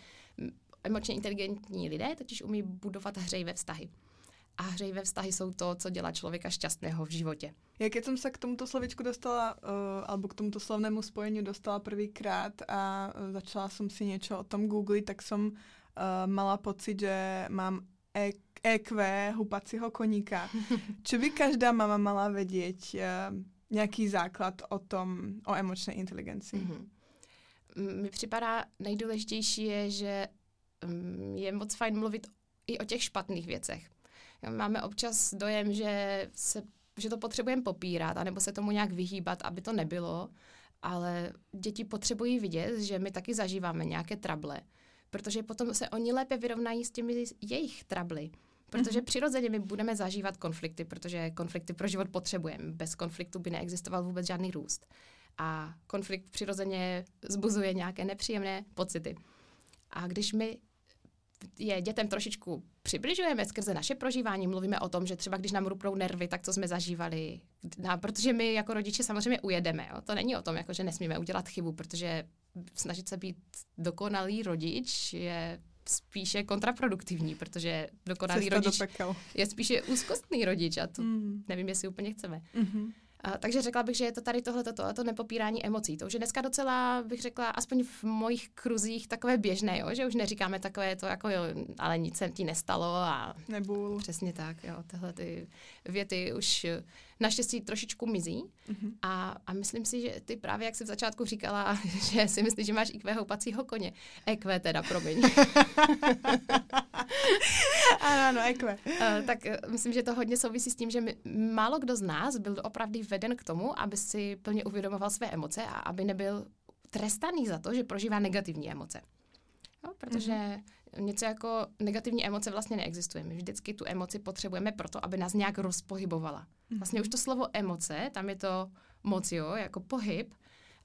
emočně inteligentní lidé totiž umí budovat hřejivé vztahy. A hřejivé vztahy jsou to, co dělá člověka šťastného v životě. Jak jsem se k tomuto slovičku dostala, uh, alebo k tomuto slovnému spojení dostala prvýkrát a uh, začala jsem si něco o tom googlit, tak jsem uh, mala pocit, že mám e- EQ hupacího koníka. Čo by každá mama mala vědět uh, nějaký základ o tom, o emočné inteligenci? Mm-hmm. Mi připadá nejdůležitější je, že je moc fajn mluvit i o těch špatných věcech. Máme občas dojem, že, se, že to potřebujeme popírat, anebo se tomu nějak vyhýbat, aby to nebylo, ale děti potřebují vidět, že my taky zažíváme nějaké trable, protože potom se oni lépe vyrovnají s těmi jejich trably. Protože mm-hmm. přirozeně my budeme zažívat konflikty, protože konflikty pro život potřebujeme. Bez konfliktu by neexistoval vůbec žádný růst. A konflikt přirozeně zbuzuje nějaké nepříjemné pocity. A když my je dětem trošičku přibližujeme skrze naše prožívání. Mluvíme o tom, že třeba když nám rupnou nervy, tak co jsme zažívali. No, protože my jako rodiče samozřejmě ujedeme. Jo? To není o tom, jako, že nesmíme udělat chybu, protože snažit se být dokonalý rodič je spíše kontraproduktivní, protože dokonalý Cesta rodič do pekel. je spíše úzkostný rodič a to mm. nevím, jestli úplně chceme. Mm-hmm. A, takže řekla bych, že je to tady tohle, toto a to nepopírání emocí. To už je dneska docela, bych řekla, aspoň v mojich kruzích takové běžné, jo? že už neříkáme takové to, jako jo, ale nic se ti nestalo a... Nebůl. Přesně tak, jo, tyhle ty věty už naštěstí trošičku mizí mm-hmm. a, a myslím si, že ty právě, jak jsi v začátku říkala, že si myslíš, že máš IQ houpacího koně. EQ teda, promiň. ano, ano, EQ. Uh, tak uh, myslím, že to hodně souvisí s tím, že my, málo kdo z nás byl opravdu veden k tomu, aby si plně uvědomoval své emoce a aby nebyl trestaný za to, že prožívá negativní emoce. Jo, protože mm-hmm něco jako negativní emoce vlastně neexistuje. My vždycky tu emoci potřebujeme proto, aby nás nějak rozpohybovala. Vlastně už to slovo emoce, tam je to mocio, jako pohyb,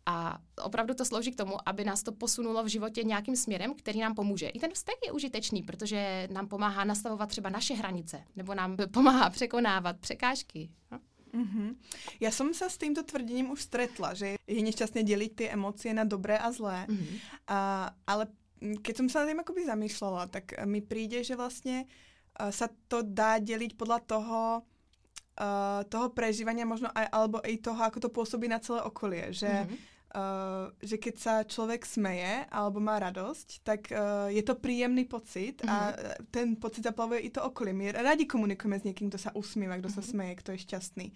a opravdu to slouží k tomu, aby nás to posunulo v životě nějakým směrem, který nám pomůže. I ten vztah je užitečný, protože nám pomáhá nastavovat třeba naše hranice, nebo nám pomáhá překonávat překážky. No? Mm-hmm. Já jsem se s tímto tvrdením už stretla, že je nešťastně dělit ty emoce na dobré a zlé, mm-hmm. a, ale keď som sa nad tým akoby zamýšľala, tak eh, mi príde, že vlastne uh, sa to dá deliť podľa toho, uh, toho prežívania možno aj, alebo i toho, ako to pôsobí na celé okolie, že mm-hmm. Uh, že keď sa človek smeje alebo má radosť, tak uh, je to príjemný pocit mm-hmm. a mhm. ten pocit zaplavuje i to okolie. My radi komunikujeme s niekým, kto sa usmieva, kto mm-hmm. sa mhm. smeje, kto je šťastný.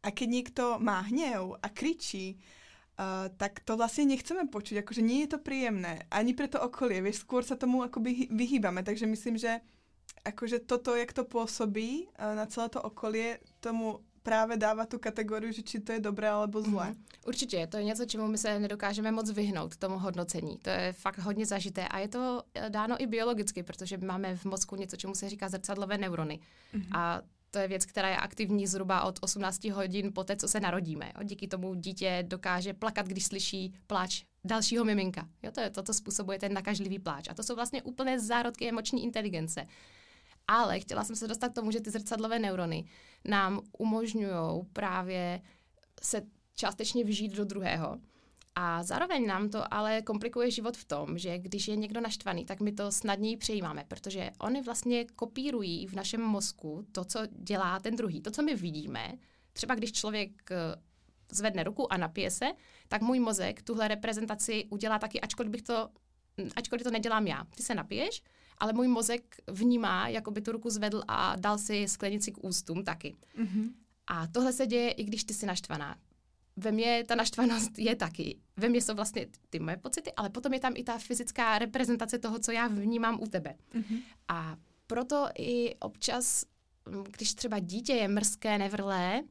A keď niekto má hnev a kričí, Uh, tak to vlastně nechceme počuť, akože nie je to príjemné, ani pre to okolie, vieš, skôr sa tomu akoby vyhýbame, takže myslím, že akože toto, jak to pôsobí uh, na celé to okolie, tomu právě dává tu kategorii, že či to je dobré alebo zlé. Mm, určitě, to je něco, čemu my se nedokážeme moc vyhnout, tomu hodnocení. To je fakt hodně zažité a je to eh, dáno i biologicky, protože máme v mozku něco, čemu se říká zrcadlové neurony. Mm-hmm. A to je věc, která je aktivní zhruba od 18 hodin po té, co se narodíme. Jo. Díky tomu dítě dokáže plakat, když slyší pláč dalšího miminka. Jo, to je to, co způsobuje ten nakažlivý pláč. A to jsou vlastně úplné zárodky emoční inteligence. Ale chtěla jsem se dostat k tomu, že ty zrcadlové neurony nám umožňují právě se částečně vžít do druhého a zároveň nám to ale komplikuje život v tom, že když je někdo naštvaný, tak my to snadněji přejímáme, protože oni vlastně kopírují v našem mozku to, co dělá ten druhý, to, co my vidíme. Třeba když člověk eh, zvedne ruku a napije se, tak můj mozek tuhle reprezentaci udělá taky, ačkoliv bych to, ačkoliv to nedělám já. Ty se napiješ, ale můj mozek vnímá, jako by tu ruku zvedl a dal si sklenici k ústům taky. Mm-hmm. A tohle se děje, i když ty jsi naštvaná ve mně ta naštvanost je taky. Ve mně jsou vlastně ty moje pocity, ale potom je tam i ta fyzická reprezentace toho, co já vnímám u tebe. Mm-hmm. A proto i občas, mm, když třeba dítě je mrzké, nevrlé,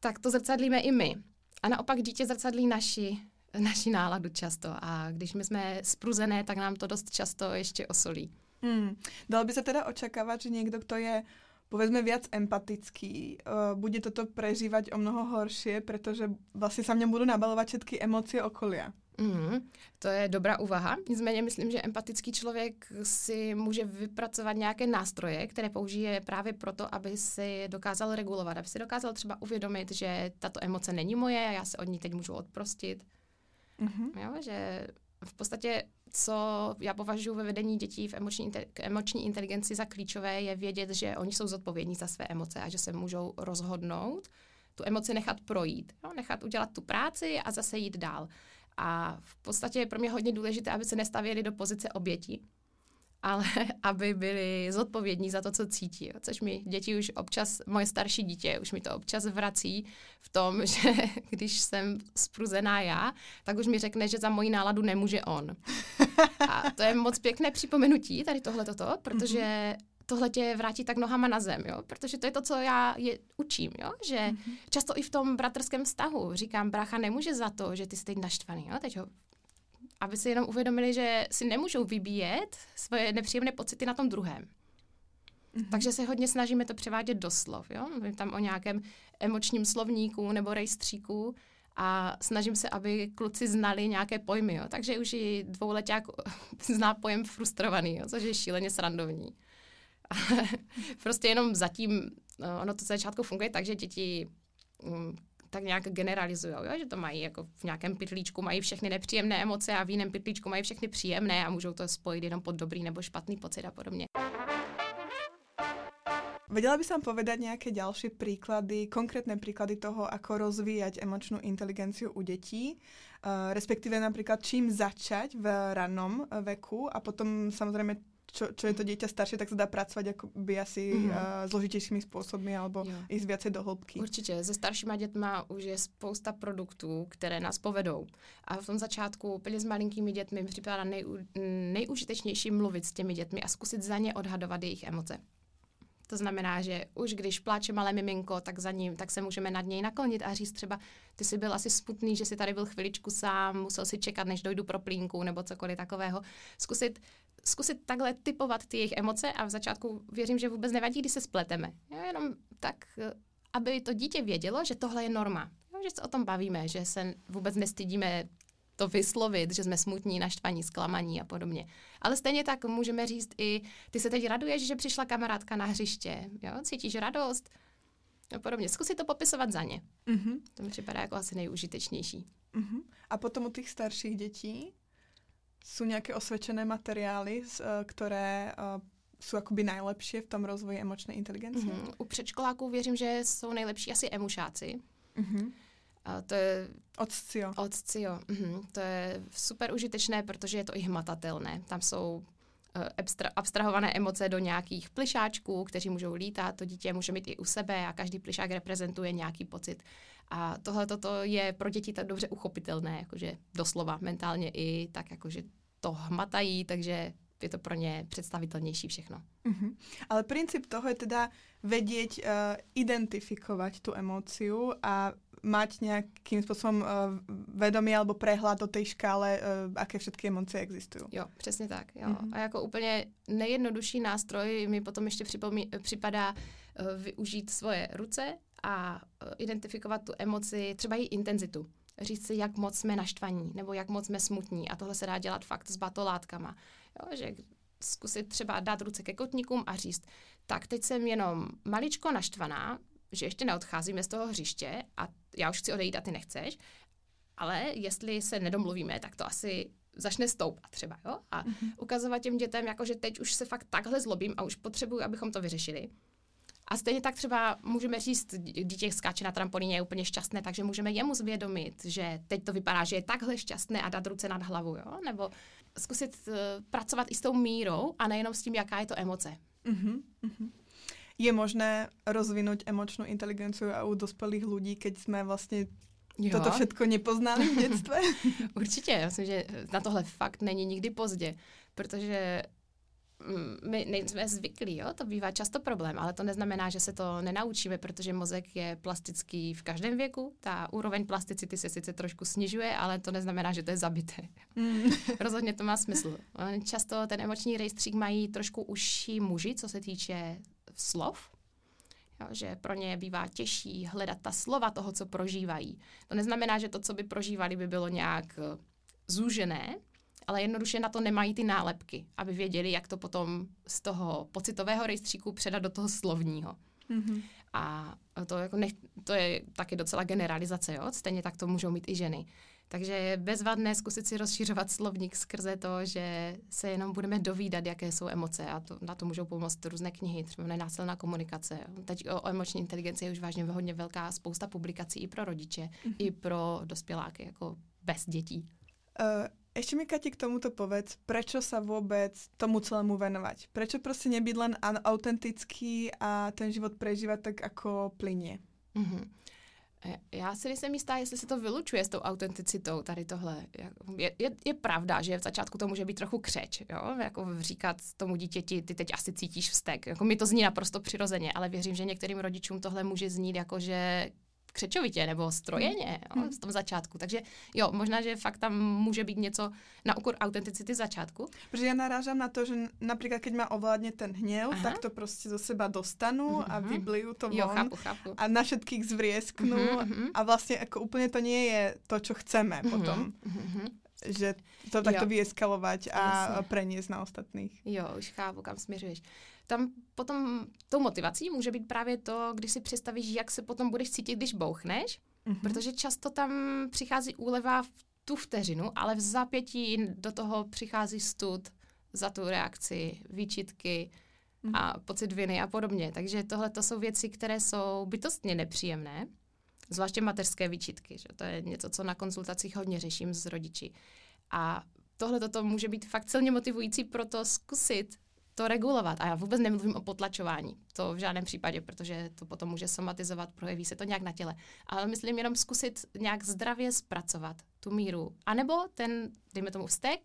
tak to zrcadlíme i my. A naopak dítě zrcadlí naši, naši náladu často. A když my jsme spruzené, tak nám to dost často ještě osolí. Hmm. Dalo by se teda očekávat, že někdo, kdo je povedzme viac empatický, uh, bude toto prežívať o mnoho horšie, protože vlastně sa mňa budú nabalovat všetky emócie okolia. Mm, to je dobrá úvaha. Nicméně myslím, že empatický člověk si může vypracovat nějaké nástroje, které použije právě proto, aby si dokázal regulovat, aby si dokázal třeba uvědomit, že tato emoce není moje a já se od ní teď můžu odprostit. Mm-hmm. Jo, že v podstatě co já považuji ve vedení dětí v emoční, k emoční inteligenci za klíčové, je vědět, že oni jsou zodpovědní za své emoce a že se můžou rozhodnout tu emoci nechat projít, jo? nechat udělat tu práci a zase jít dál. A v podstatě je pro mě hodně důležité, aby se nestavěli do pozice oběti, ale aby byli zodpovědní za to, co cítí. Jo. Což mi děti už občas, moje starší dítě už mi to občas vrací v tom, že když jsem spruzená já, tak už mi řekne, že za moji náladu nemůže on. A to je moc pěkné připomenutí, tady tohle toto, protože mm-hmm tohle tě vrátí tak nohama na zem, jo? protože to je to, co já je učím, jo? že mm-hmm. často i v tom bratrském vztahu říkám, brácha nemůže za to, že ty jsi teď naštvaný, jo? teď ho aby si jenom uvědomili, že si nemůžou vybíjet svoje nepříjemné pocity na tom druhém. Mm-hmm. Takže se hodně snažíme to převádět do slov. Jo? Mluvím tam o nějakém emočním slovníku nebo rejstříku a snažím se, aby kluci znali nějaké pojmy. Jo? Takže už i dvouleták zná pojem frustrovaný, jo? což je šíleně srandovní. prostě jenom zatím, no, ono to začátku funguje tak, že děti mm, tak nějak generalizují, že to mají jako v nějakém pytlíčku, mají všechny nepříjemné emoce a v jiném pytlíčku mají všechny příjemné a můžou to spojit jenom pod dobrý nebo špatný pocit a podobně. Vedela by som povedať nejaké ďalšie príklady, konkrétne príklady toho, ako rozvíjať emočnú inteligenciu u detí, uh, respektíve napríklad čím začať v rannom veku a potom samozrejme čo, čo je to dieťa staršie, tak sa dá pracovať by asi mm-hmm. uh, zložitějšími způsoby alebo jo. ísť viacej do hloubky. Určitě. Se staršíma dětma už je spousta produktů, které nás povedou. A v tom začátku úplně s malinkými dětmi mi připadá nej, nejužitečnější mluvit s těmi dětmi a zkusit za ně odhadovat jejich emoce. To znamená, že už když pláče malé miminko, tak za ním, tak se můžeme nad něj naklonit a říct třeba, ty jsi byl asi smutný, že jsi tady byl chviličku sám, musel si čekat, než dojdu pro plínku nebo cokoliv takového. Zkusit, zkusit takhle typovat ty jejich emoce a v začátku věřím, že vůbec nevadí, když se spleteme. Jo, jenom tak, aby to dítě vědělo, že tohle je norma. Jo, že se o tom bavíme, že se vůbec nestydíme to vyslovit, že jsme smutní, naštvaní, zklamaní a podobně. Ale stejně tak můžeme říct i, ty se teď raduješ, že přišla kamarádka na hřiště, jo? cítíš radost a podobně. Zkusit to popisovat za ně. Mm-hmm. To mi připadá jako asi nejužitečnější. Mm-hmm. A potom u těch starších dětí jsou nějaké osvědčené materiály, eh, které uh, jsou akoby nejlepší v tom rozvoji emočné inteligence? Mm-hmm. U předškoláků věřím, že jsou nejlepší asi emušáci. Mm-hmm. A to je... Od Scio. Od Scio. Mhm. To je super užitečné, protože je to i hmatatelné. Tam jsou uh, abstrahované emoce do nějakých plišáčků, kteří můžou lítat. To dítě může mít i u sebe a každý plišák reprezentuje nějaký pocit. A tohle toto je pro děti tak dobře uchopitelné, jakože doslova mentálně i tak, jakože to hmatají, takže je to pro ně představitelnější všechno. Uh-huh. Ale princip toho je teda vedieť uh, identifikovať tú emóciu a mať nejakým spôsobom uh, vedomí alebo prehľad o tej škále, uh, aké všetky emócie existují. Jo, přesně tak. Jo. Uh-huh. A jako úplně nejjednodušší nástroj mi potom ještě připomí, připadá uh, využít svoje ruce a uh, identifikovat tu emoci, třeba její intenzitu říct si, jak moc jsme naštvaní nebo jak moc jsme smutní. A tohle se dá dělat fakt s batolátkama. Jo, že zkusit třeba dát ruce ke kotníkům a říct, tak teď jsem jenom maličko naštvaná, že ještě neodcházíme z toho hřiště a já už chci odejít a ty nechceš, ale jestli se nedomluvíme, tak to asi začne stoupat třeba, jo? A mm-hmm. ukazovat těm dětem, jako že teď už se fakt takhle zlobím a už potřebuji, abychom to vyřešili. A stejně tak třeba můžeme říct, dítě skáče na trampolíně, je úplně šťastné, takže můžeme jemu zvědomit, že teď to vypadá, že je takhle šťastné a dát ruce nad hlavu, jo? Nebo zkusit uh, pracovat i s tou mírou a nejenom s tím, jaká je to emoce. Uh-huh, uh-huh. Je možné rozvinout emočnou inteligenci a u dospělých lidí, keď jsme vlastně Jo. toto všetko nepoznali v dětství? Určitě, já myslím, že na tohle fakt není nikdy pozdě, protože Mm, my nejsme zvyklí, jo? to bývá často problém, ale to neznamená, že se to nenaučíme, protože mozek je plastický v každém věku. Ta úroveň plasticity se sice trošku snižuje, ale to neznamená, že to je zabité. Mm. Rozhodně to má smysl. Často ten emoční rejstřík mají trošku užší muži, co se týče slov, Jo, že pro ně bývá těžší hledat ta slova toho, co prožívají. To neznamená, že to, co by prožívali, by bylo nějak eh, zúžené, ale jednoduše na to nemají ty nálepky, aby věděli, jak to potom z toho pocitového rejstříku předat do toho slovního. Mm-hmm. A to, jako nech, to je taky docela generalizace, jo? stejně tak to můžou mít i ženy. Takže je bezvadné zkusit si rozšířovat slovník skrze to, že se jenom budeme dovídat, jaké jsou emoce a to, na to můžou pomoct různé knihy, třeba nenásilná komunikace. Teď o, o emoční inteligenci je už vážně hodně velká spousta publikací i pro rodiče, mm-hmm. i pro dospěláky, jako bez dětí. Uh, ešte mi, Kati, k tomuto povedz, prečo sa vôbec tomu celému venovať? Prečo prostě nebyť len autentický a ten život prežívať tak, ako plinie? Mm-hmm. Já si nejsem jistá, jestli se to vylučuje s tou autenticitou, tady tohle. Je, je, je pravda, že v začátku to může být trochu křeč, jo? Jako říkat tomu dítěti, ty teď asi cítíš vztek. Jako mi to zní naprosto přirozeně, ale věřím, že některým rodičům tohle může znít jako, že křečovitě nebo strojeně hmm. jo, v tom začátku. Takže jo, možná, že fakt tam může být něco na úkor autenticity začátku. Protože já narážám na to, že například, keď má ovládně ten hněv, Aha. tak to prostě do seba dostanu uh-huh. a mhm. vybliju to von jo, chápu, chápu. a na všetkých zvriesknu uh-huh. a vlastně jako úplně to nie je to, co chceme uh-huh. potom. Uh-huh že to takto vyeskalovat a Jasně. preniesť na ostatných. Jo, už chápu, kam směřuješ tam potom tou motivací může být právě to, když si představíš, jak se potom budeš cítit, když bouchneš, Mm-hmm. Protože často tam přichází úleva v tu vteřinu, ale v zápětí do toho přichází stud za tu reakci, výčitky mm-hmm. a pocit viny a podobně. Takže tohle to jsou věci, které jsou bytostně nepříjemné, zvláště mateřské výčitky. Že? To je něco, co na konzultacích hodně řeším s rodiči. A tohle toto může být fakt silně motivující pro to zkusit to regulovat. A já vůbec nemluvím o potlačování. To v žádném případě, protože to potom může somatizovat, projeví se to nějak na těle. Ale myslím jenom zkusit nějak zdravě zpracovat tu míru. A nebo ten, dejme tomu, vztek,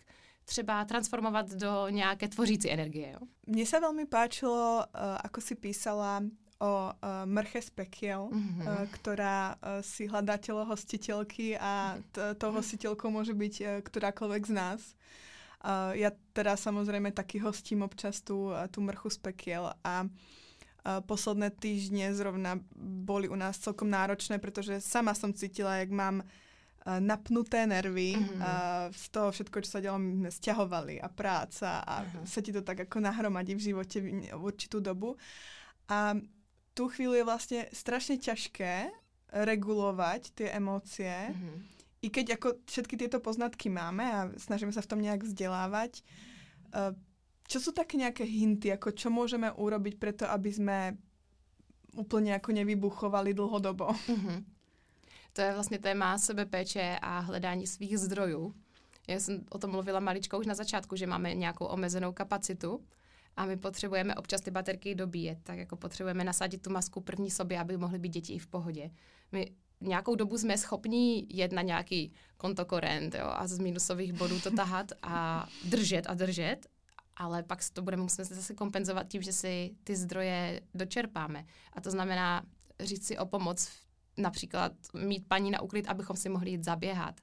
třeba transformovat do nějaké tvořící energie. Mně se velmi páčilo, uh, ako si písala o uh, mrche z pekiel, mm-hmm. uh, ktorá uh, si hľadá telo hostiteľky a t- to hostiteľkou môže byť uh, ktorákoľvek z nás. Uh, ja teda samozrejme taky hostím občas tu, uh, tu mrchu z pekiel a Uh, posledné týždne zrovna boli u nás celkom náročné, pretože sama som cítila, jak mám napnuté nervy mm-hmm. z toho všetko, čo sa dialo, my sme stiahovali a práca a uh-huh. sa ti to tak ako nahromadí v živote v určitú dobu. A tu chvíli je vlastne strašne ťažké regulovať tie emócie. Mm-hmm i keď ako všetky tieto poznatky máme a snažíme sa v tom nejak vzdelávať, eh, čo sú také nejaké hinty, ako čo môžeme urobiť preto, aby sme úplně jako nevybuchovali dlhodobo? Mm-hmm. To je vlastně téma sebepéče a hledání svých zdrojů. Já jsem o tom mluvila maličko už na začátku, že máme nějakou omezenou kapacitu a my potřebujeme občas ty baterky dobíjet, tak jako potřebujeme nasadit tu masku první sobě, aby mohly být děti i v pohodě. My nějakou dobu jsme schopni jet na nějaký kontokorent jo, a z minusových bodů to tahat a držet a držet, ale pak to budeme muset zase kompenzovat tím, že si ty zdroje dočerpáme. A to znamená říct si o pomoc, například mít paní na uklid, abychom si mohli jít zaběhat.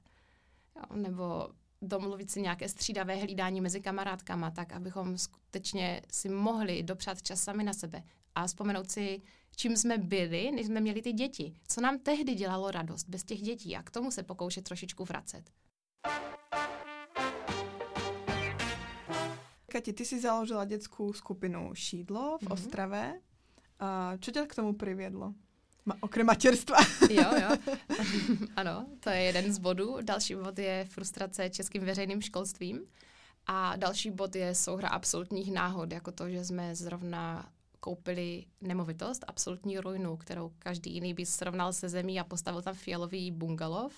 Jo, nebo domluvit si nějaké střídavé hlídání mezi kamarádkama, tak abychom skutečně si mohli dopřát čas sami na sebe a vzpomenout si, čím jsme byli, než jsme měli ty děti. Co nám tehdy dělalo radost bez těch dětí a k tomu se pokoušet trošičku vracet. Kati, ty si založila dětskou skupinu Šídlo v mm-hmm. Ostrave. A čo tě k tomu přivedlo? Ma, okrem materstva. jo, jo. ano, to je jeden z bodů. Další bod je frustrace českým veřejným školstvím. A další bod je souhra absolutních náhod, jako to, že jsme zrovna koupili nemovitost, absolutní ruinu, kterou každý jiný by srovnal se zemí a postavil tam fialový bungalov.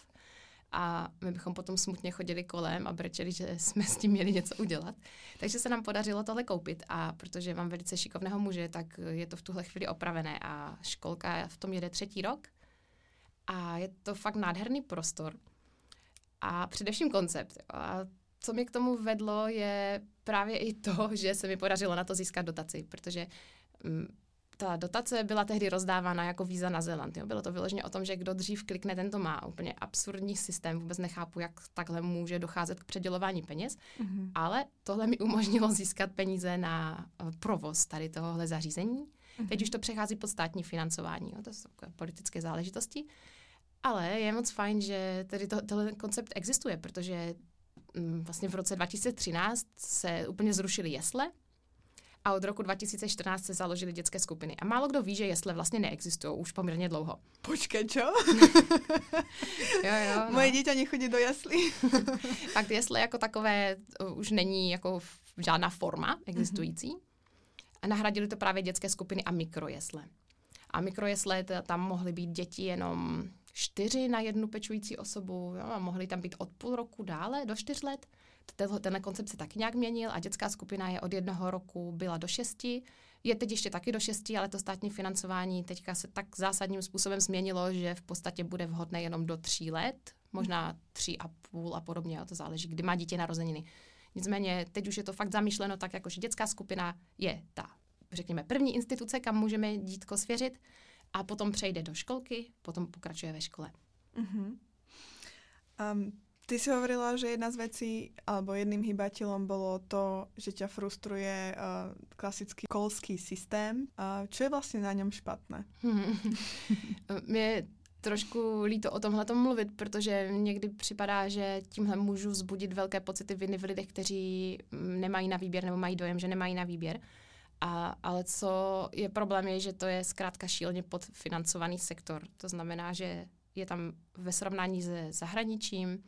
A my bychom potom smutně chodili kolem a brečeli, že jsme s tím měli něco udělat. Takže se nám podařilo tohle koupit a protože mám velice šikovného muže, tak je to v tuhle chvíli opravené a školka v tom jede třetí rok. A je to fakt nádherný prostor. A především koncept. A co mě k tomu vedlo, je právě i to, že se mi podařilo na to získat dotaci, protože Mm, ta dotace byla tehdy rozdávána jako víza na Zeland. Jo. Bylo to vyloženě o tom, že kdo dřív klikne, ten to má. Úplně absurdní systém. Vůbec nechápu, jak takhle může docházet k předělování peněz. Mm-hmm. Ale tohle mi umožnilo získat peníze na uh, provoz tady tohohle zařízení. Mm-hmm. Teď už to přechází pod státní financování. Jo. To jsou takové politické záležitosti. Ale je moc fajn, že tedy to, tohle koncept existuje, protože mm, vlastně v roce 2013 se úplně zrušily jesle, a od roku 2014 se založily dětské skupiny. A málo kdo ví, že jesle vlastně neexistují už poměrně dlouho. Počkej, čo? jo, jo. No. Moje dítě nechodí do jaslí. Fakt jesle jako takové uh, už není jako žádná forma existující. Mm-hmm. A nahradili to právě dětské skupiny a mikrojesle. A mikrojesle, tam mohly být děti jenom čtyři na jednu pečující osobu, jo, a mohly tam být od půl roku dále do čtyř let tenhle, koncept se taky nějak měnil a dětská skupina je od jednoho roku byla do šesti. Je teď ještě taky do šesti, ale to státní financování teďka se tak zásadním způsobem změnilo, že v podstatě bude vhodné jenom do tří let, možná tři a půl a podobně, a to záleží, kdy má dítě narozeniny. Nicméně teď už je to fakt zamýšleno tak, jako že dětská skupina je ta, řekněme, první instituce, kam můžeme dítko svěřit a potom přejde do školky, potom pokračuje ve škole. Uh-huh. Um, Ty si hovorila, že jedna z vecí, alebo jedným hýbateľom bolo to, že ťa frustruje uh, klasický kolský systém. Uh, čo je vlastně na něm špatné? Mě trošku líto o tomhle mluvit, protože někdy připadá, že tímhle můžu vzbudit velké pocity viny v lidech, kteří mm, nemají na výběr nebo mají dojem, že nemají na výběr. A, ale co je problém, je, že to je zkrátka šíleně podfinancovaný sektor. To znamená, že je tam ve srovnání se zahraničím,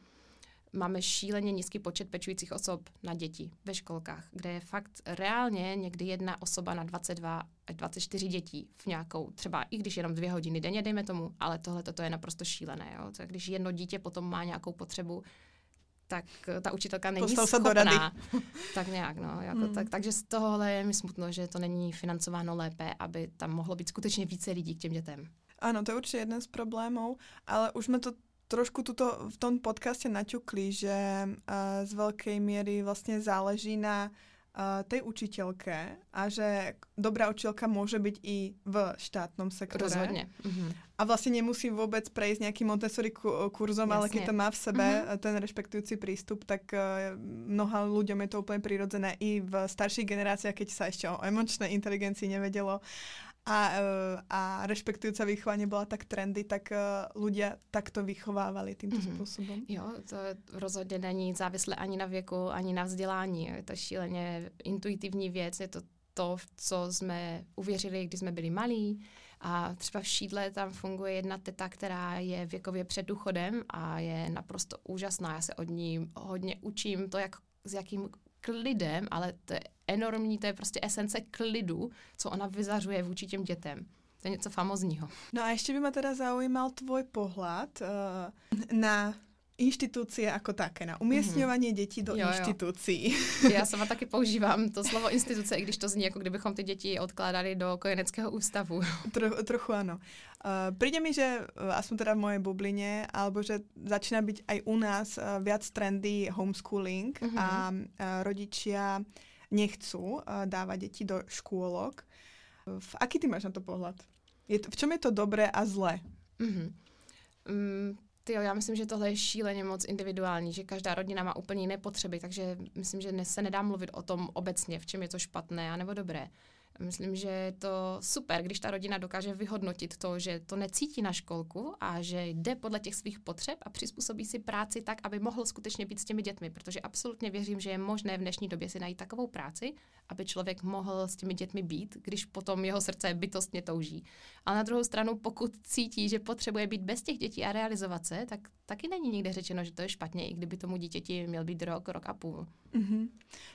máme šíleně nízký počet pečujících osob na děti ve školkách, kde je fakt reálně někdy jedna osoba na 22 až 24 dětí v nějakou, třeba i když jenom dvě hodiny denně, dejme tomu, ale tohle to je naprosto šílené. Jo? Tak když jedno dítě potom má nějakou potřebu, tak ta učitelka není Postal schopná. Se do rady. tak nějak, no. Jako, hmm. tak, takže z tohohle je mi smutno, že to není financováno lépe, aby tam mohlo být skutečně více lidí k těm dětem. Ano, to je určitě jeden z problémů, ale už jsme to trošku tuto, v tom podcaste naťukli, že uh, z veľkej miery vlastne záleží na uh, tej učiteľke a že dobrá učiteľka môže byť i v štátnom sektore. Rozhodne. Uh-huh. A vlastne nemusí vôbec prejsť nejakým Montessori kurzom, Jasne. ale keď to má v sebe uh-huh. ten rešpektujúci prístup, tak uh, mnoha ľuďom je to úplne prirodzené i v starších generáciách, keď sa ešte o emočnej inteligencii nevedelo a, eh, a rešpektujúca výchovanie bola tak trendy, tak ľudia takto vychovávali týmto mm-hmm. způsobem. Jo, to rozhodně není závislé ani na věku, ani na vzdělání. Je to šíleně intuitivní věc, je to to, co jsme uvěřili, když jsme byli malí. A třeba v šídle tam funguje jedna teta, která je věkově před důchodem a je naprosto úžasná. Já se od ní hodně učím to, jak s jakým klidem, ale to je enormní, to je prostě esence klidu, co ona vyzařuje vůči těm dětem. To je něco famozního. No a ještě by mě teda zaujímal tvoj pohled uh, na inštitúcie ako také, na umiestňovanie mm-hmm. dětí do jo, inštitúcií. Jo. Já sama taky používám to slovo instituce, i když to zní, jako kdybychom ty děti odkládali do kojeneckého ústavu. Tro, trochu ano. Uh, príde mi, že uh, aspoň teda v mojej bubline, alebo že začína byť aj u nás uh, viac trendy homeschooling mm-hmm. a uh, rodičia nechcú uh, dávať deti do škôlok. V aký ty máš na to pohled? Je to, v čom je to dobré a zlé? Mm-hmm. Mm, ty já myslím, že tohle je šíleně moc individuální, že každá rodina má úplně jiné potřeby, takže myslím, že se nedá mluvit o tom obecně, v čem je to špatné nebo dobré. Myslím, že je to super, když ta rodina dokáže vyhodnotit to, že to necítí na školku a že jde podle těch svých potřeb a přizpůsobí si práci tak, aby mohl skutečně být s těmi dětmi, protože absolutně věřím, že je možné v dnešní době si najít takovou práci, aby člověk mohl s těmi dětmi být, když potom jeho srdce bytostně touží. Ale na druhou stranu, pokud cítí, že potřebuje být bez těch dětí a realizovat se, tak taky není nikde řečeno, že to je špatně, i kdyby tomu dítěti měl být rok, rok a půl. Mm-hmm.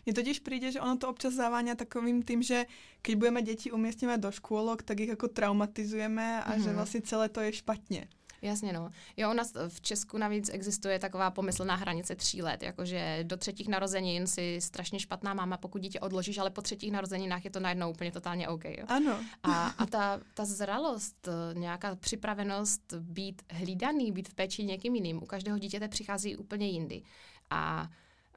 Mně totiž přijde, že ono to občas závání takovým tím, že když budeme děti uměstňovat do škůlok, tak jich jako traumatizujeme a mm-hmm. že mhm. vlastně celé to je špatně. Jasně, no. Jo, u nás v Česku navíc existuje taková pomyslná hranice tří let, jakože do třetích narozenin si strašně špatná máma, pokud dítě odložíš, ale po třetích narozeninách je to najednou úplně totálně OK. Jo? Ano. A, a ta, ta zralost, nějaká připravenost být hlídaný, být v péči někým jiným, u každého dítěte přichází úplně jindy. A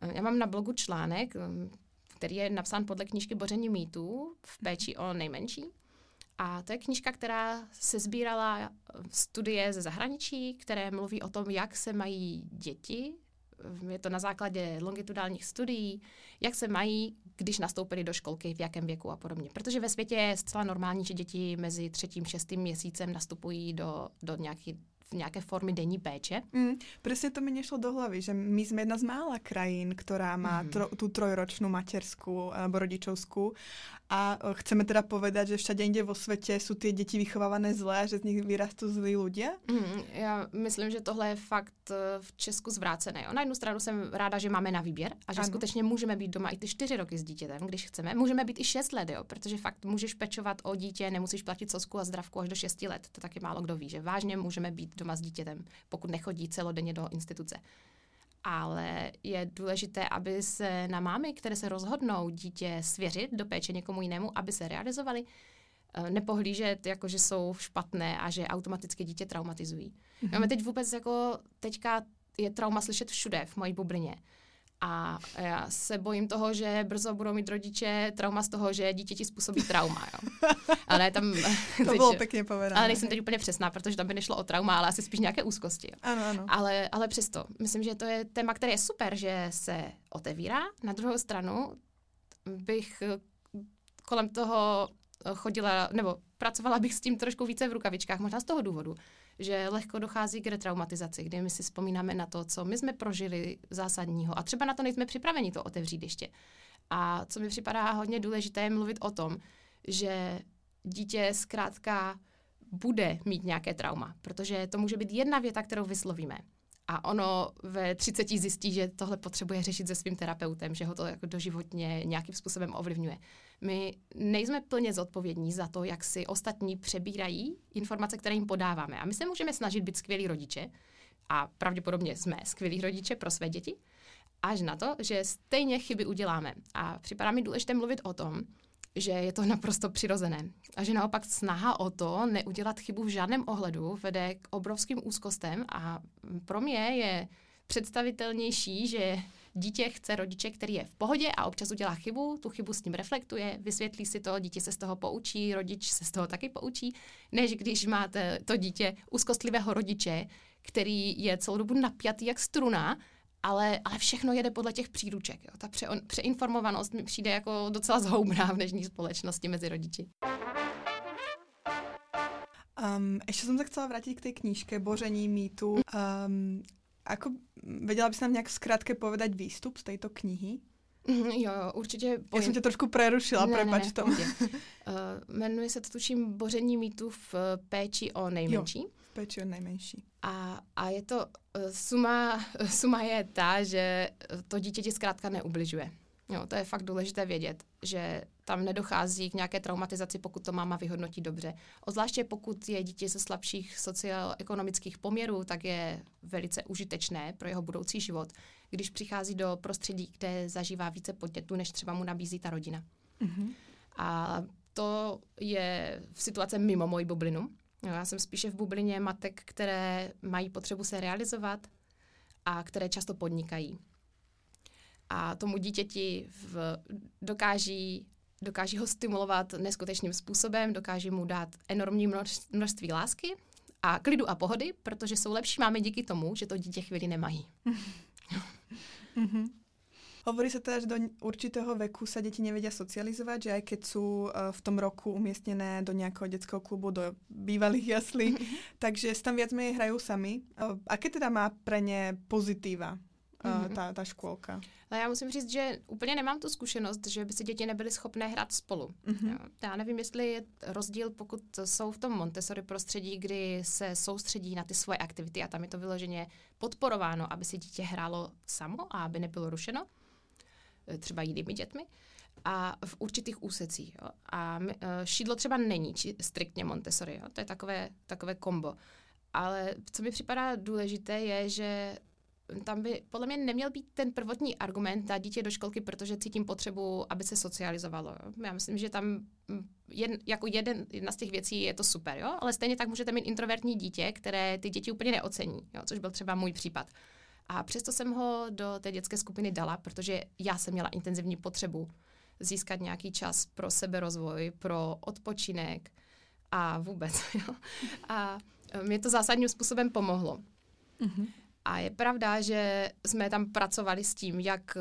eh, já mám na blogu článek, mm, který je napsán podle knížky Boření mýtů v péči o nejmenší. A to je knižka, která se sbírala eh, studie ze zahraničí, které mluví o tom, jak se mají děti, je to na základě longitudálních studií, jak se mají, když nastoupili do školky, v jakém věku a podobně. Protože ve světě je zcela normální, že děti mezi třetím, šestým měsícem nastupují do, do nějaký, nějaké formy denní péče. Mm, presne to mi nešlo do hlavy, že my sme jedna z mála krajín, ktorá má mm. tro, tú trojročnú materskú alebo rodičovskú a chceme teda povedať, že všade inde vo svete sú tie deti vychovávané zlé a že z nich vyrastú zlí ľudia? Mm, já myslím, že tohle je fakt e, v Česku zvrácené. Na jednu stranu jsem ráda, že máme na výběr a že ano. skutečně můžeme být doma i ty čtyři roky s dítětem, když chceme. Můžeme být i šest let, jo, protože fakt můžeš pečovat o dítě, nemusíš platit sosku a zdravku až do šesti let. To taky málo kdo ví, že vážně můžeme být doma s dítětem, pokud nechodí celodenně do instituce. Ale je důležité, aby se na mámy, které se rozhodnou dítě svěřit do péče někomu jinému, aby se realizovali, eh, nepohlížet, jako že jsou špatné a že automaticky dítě traumatizují. Mm-hmm. Máme teď vůbec jako teďka je trauma slyšet všude v mojí bublině. A já se bojím toho, že brzo budou mít rodiče trauma z toho, že dítě ti způsobí trauma. Jo. Ale tam... to teď, bylo pěkně povedané. Ale nejsem teď úplně přesná, protože tam by nešlo o trauma, ale asi spíš nějaké úzkosti. Jo. Ano, ano. Ale, ale přesto, myslím, že to je téma, které je super, že se otevírá. Na druhou stranu bych kolem toho chodila, nebo pracovala bych s tím trošku více v rukavičkách, možná z toho důvodu, že lehko dochází k retraumatizaci, kdy my si vzpomínáme na to, co my jsme prožili zásadního a třeba na to nejsme připraveni to otevřít ještě. A co mi připadá hodně důležité je mluvit o tom, že dítě zkrátka bude mít nějaké trauma, protože to může být jedna věta, kterou vyslovíme. A ono ve 30 zjistí, že tohle potřebuje řešit se svým terapeutem, že ho to jako doživotně nějakým způsobem ovlivňuje. My nejsme plně zodpovědní za to, jak si ostatní přebírají informace, které jim podáváme. A my se můžeme snažit být skvělí rodiče, a pravděpodobně jsme skvělí rodiče pro své děti, až na to, že stejně chyby uděláme. A připadá mi důležité mluvit o tom, že je to naprosto přirozené. A že naopak snaha o to neudělat chybu v žádném ohledu vede k obrovským úzkostem a pro mě je představitelnější, že dítě chce rodiče, který je v pohodě a občas udělá chybu, tu chybu s ním reflektuje, vysvětlí si to, dítě se z toho poučí, rodič se z toho taky poučí, než když máte to dítě úzkostlivého rodiče, který je celou dobu napjatý jak struna ale, ale všechno jede podle těch příruček. Jo. Ta pře, přeinformovanost mi přijde jako docela zhoubná v dnešní společnosti mezi rodiči. Um, ještě jsem se chcela vrátit k té knížke Boření mýtu. Um, ako, vedela bys nám nějak zkrátke povedať výstup z této knihy? Mm, jo, jo, určitě. Pojím. Já jsem tě trošku prerušila, ne, prepač ne, ne, uh, jmenuje se to tuším Boření mýtu v péči o nejmenší. Jo, v péči o nejmenší. A, a je to, eh, suma, suma je ta, že to dítě ti zkrátka neubližuje. Jo, to je fakt důležité vědět, že tam nedochází k nějaké traumatizaci, pokud to máma vyhodnotí dobře. Ozvláště pokud je dítě ze slabších socioekonomických poměrů, tak je velice užitečné pro jeho budoucí život, když přichází do prostředí, kde zažívá více podnětů, než třeba mu nabízí ta rodina. Mm-hmm. A to je v situace mimo moji bublinu. Já jsem spíše v bublině matek, které mají potřebu se realizovat a které často podnikají. A tomu dítěti v, dokáží, dokáží ho stimulovat neskutečným způsobem, dokáží mu dát enormní množství lásky a klidu a pohody, protože jsou lepší máme díky tomu, že to dítě chvíli nemají. mm-hmm. Hovorí se teda, že do určitého veku sa deti nevedia socializovať, že aj keď sú uh, v tom roku umiestnené do nejakého detského klubu, do bývalých jaslí, mm-hmm. takže tam viac menej hrajú sami. Uh, aké teda má pre ne pozitíva uh, ta, ta školka? Ale já musím říct, že úplně nemám tu zkušenost, že by si děti nebyly schopné hrát spolu. Mm-hmm. Já nevím, jestli je rozdíl, pokud jsou v tom Montessori prostředí, kdy se soustředí na ty svoje aktivity a tam je to vyloženě podporováno, aby si dítě hrálo samo a aby nebylo rušeno. Eh, třeba jinými dětmi, a v určitých úsecích. Jo. A uh, šídlo třeba není či, striktně Montessori, jo. to je takové, takové kombo. Ale co mi připadá důležité je, že tam by podle mě neměl být ten prvotní argument dát dítě do školky, protože cítím potřebu, aby se socializovalo. Jo. Já myslím, že tam hm, jen, jako jeden, jedna z těch věcí je to super, jo? ale stejně tak můžete mít introvertní dítě, které ty děti úplně neocení, jo? což byl třeba můj případ. A přesto jsem ho do té dětské skupiny dala, protože já jsem měla intenzivní potřebu získat nějaký čas pro seberozvoj, pro odpočinek a vůbec. Jo. A mě to zásadním způsobem pomohlo. Mm-hmm. A je pravda, že jsme tam pracovali s tím, jak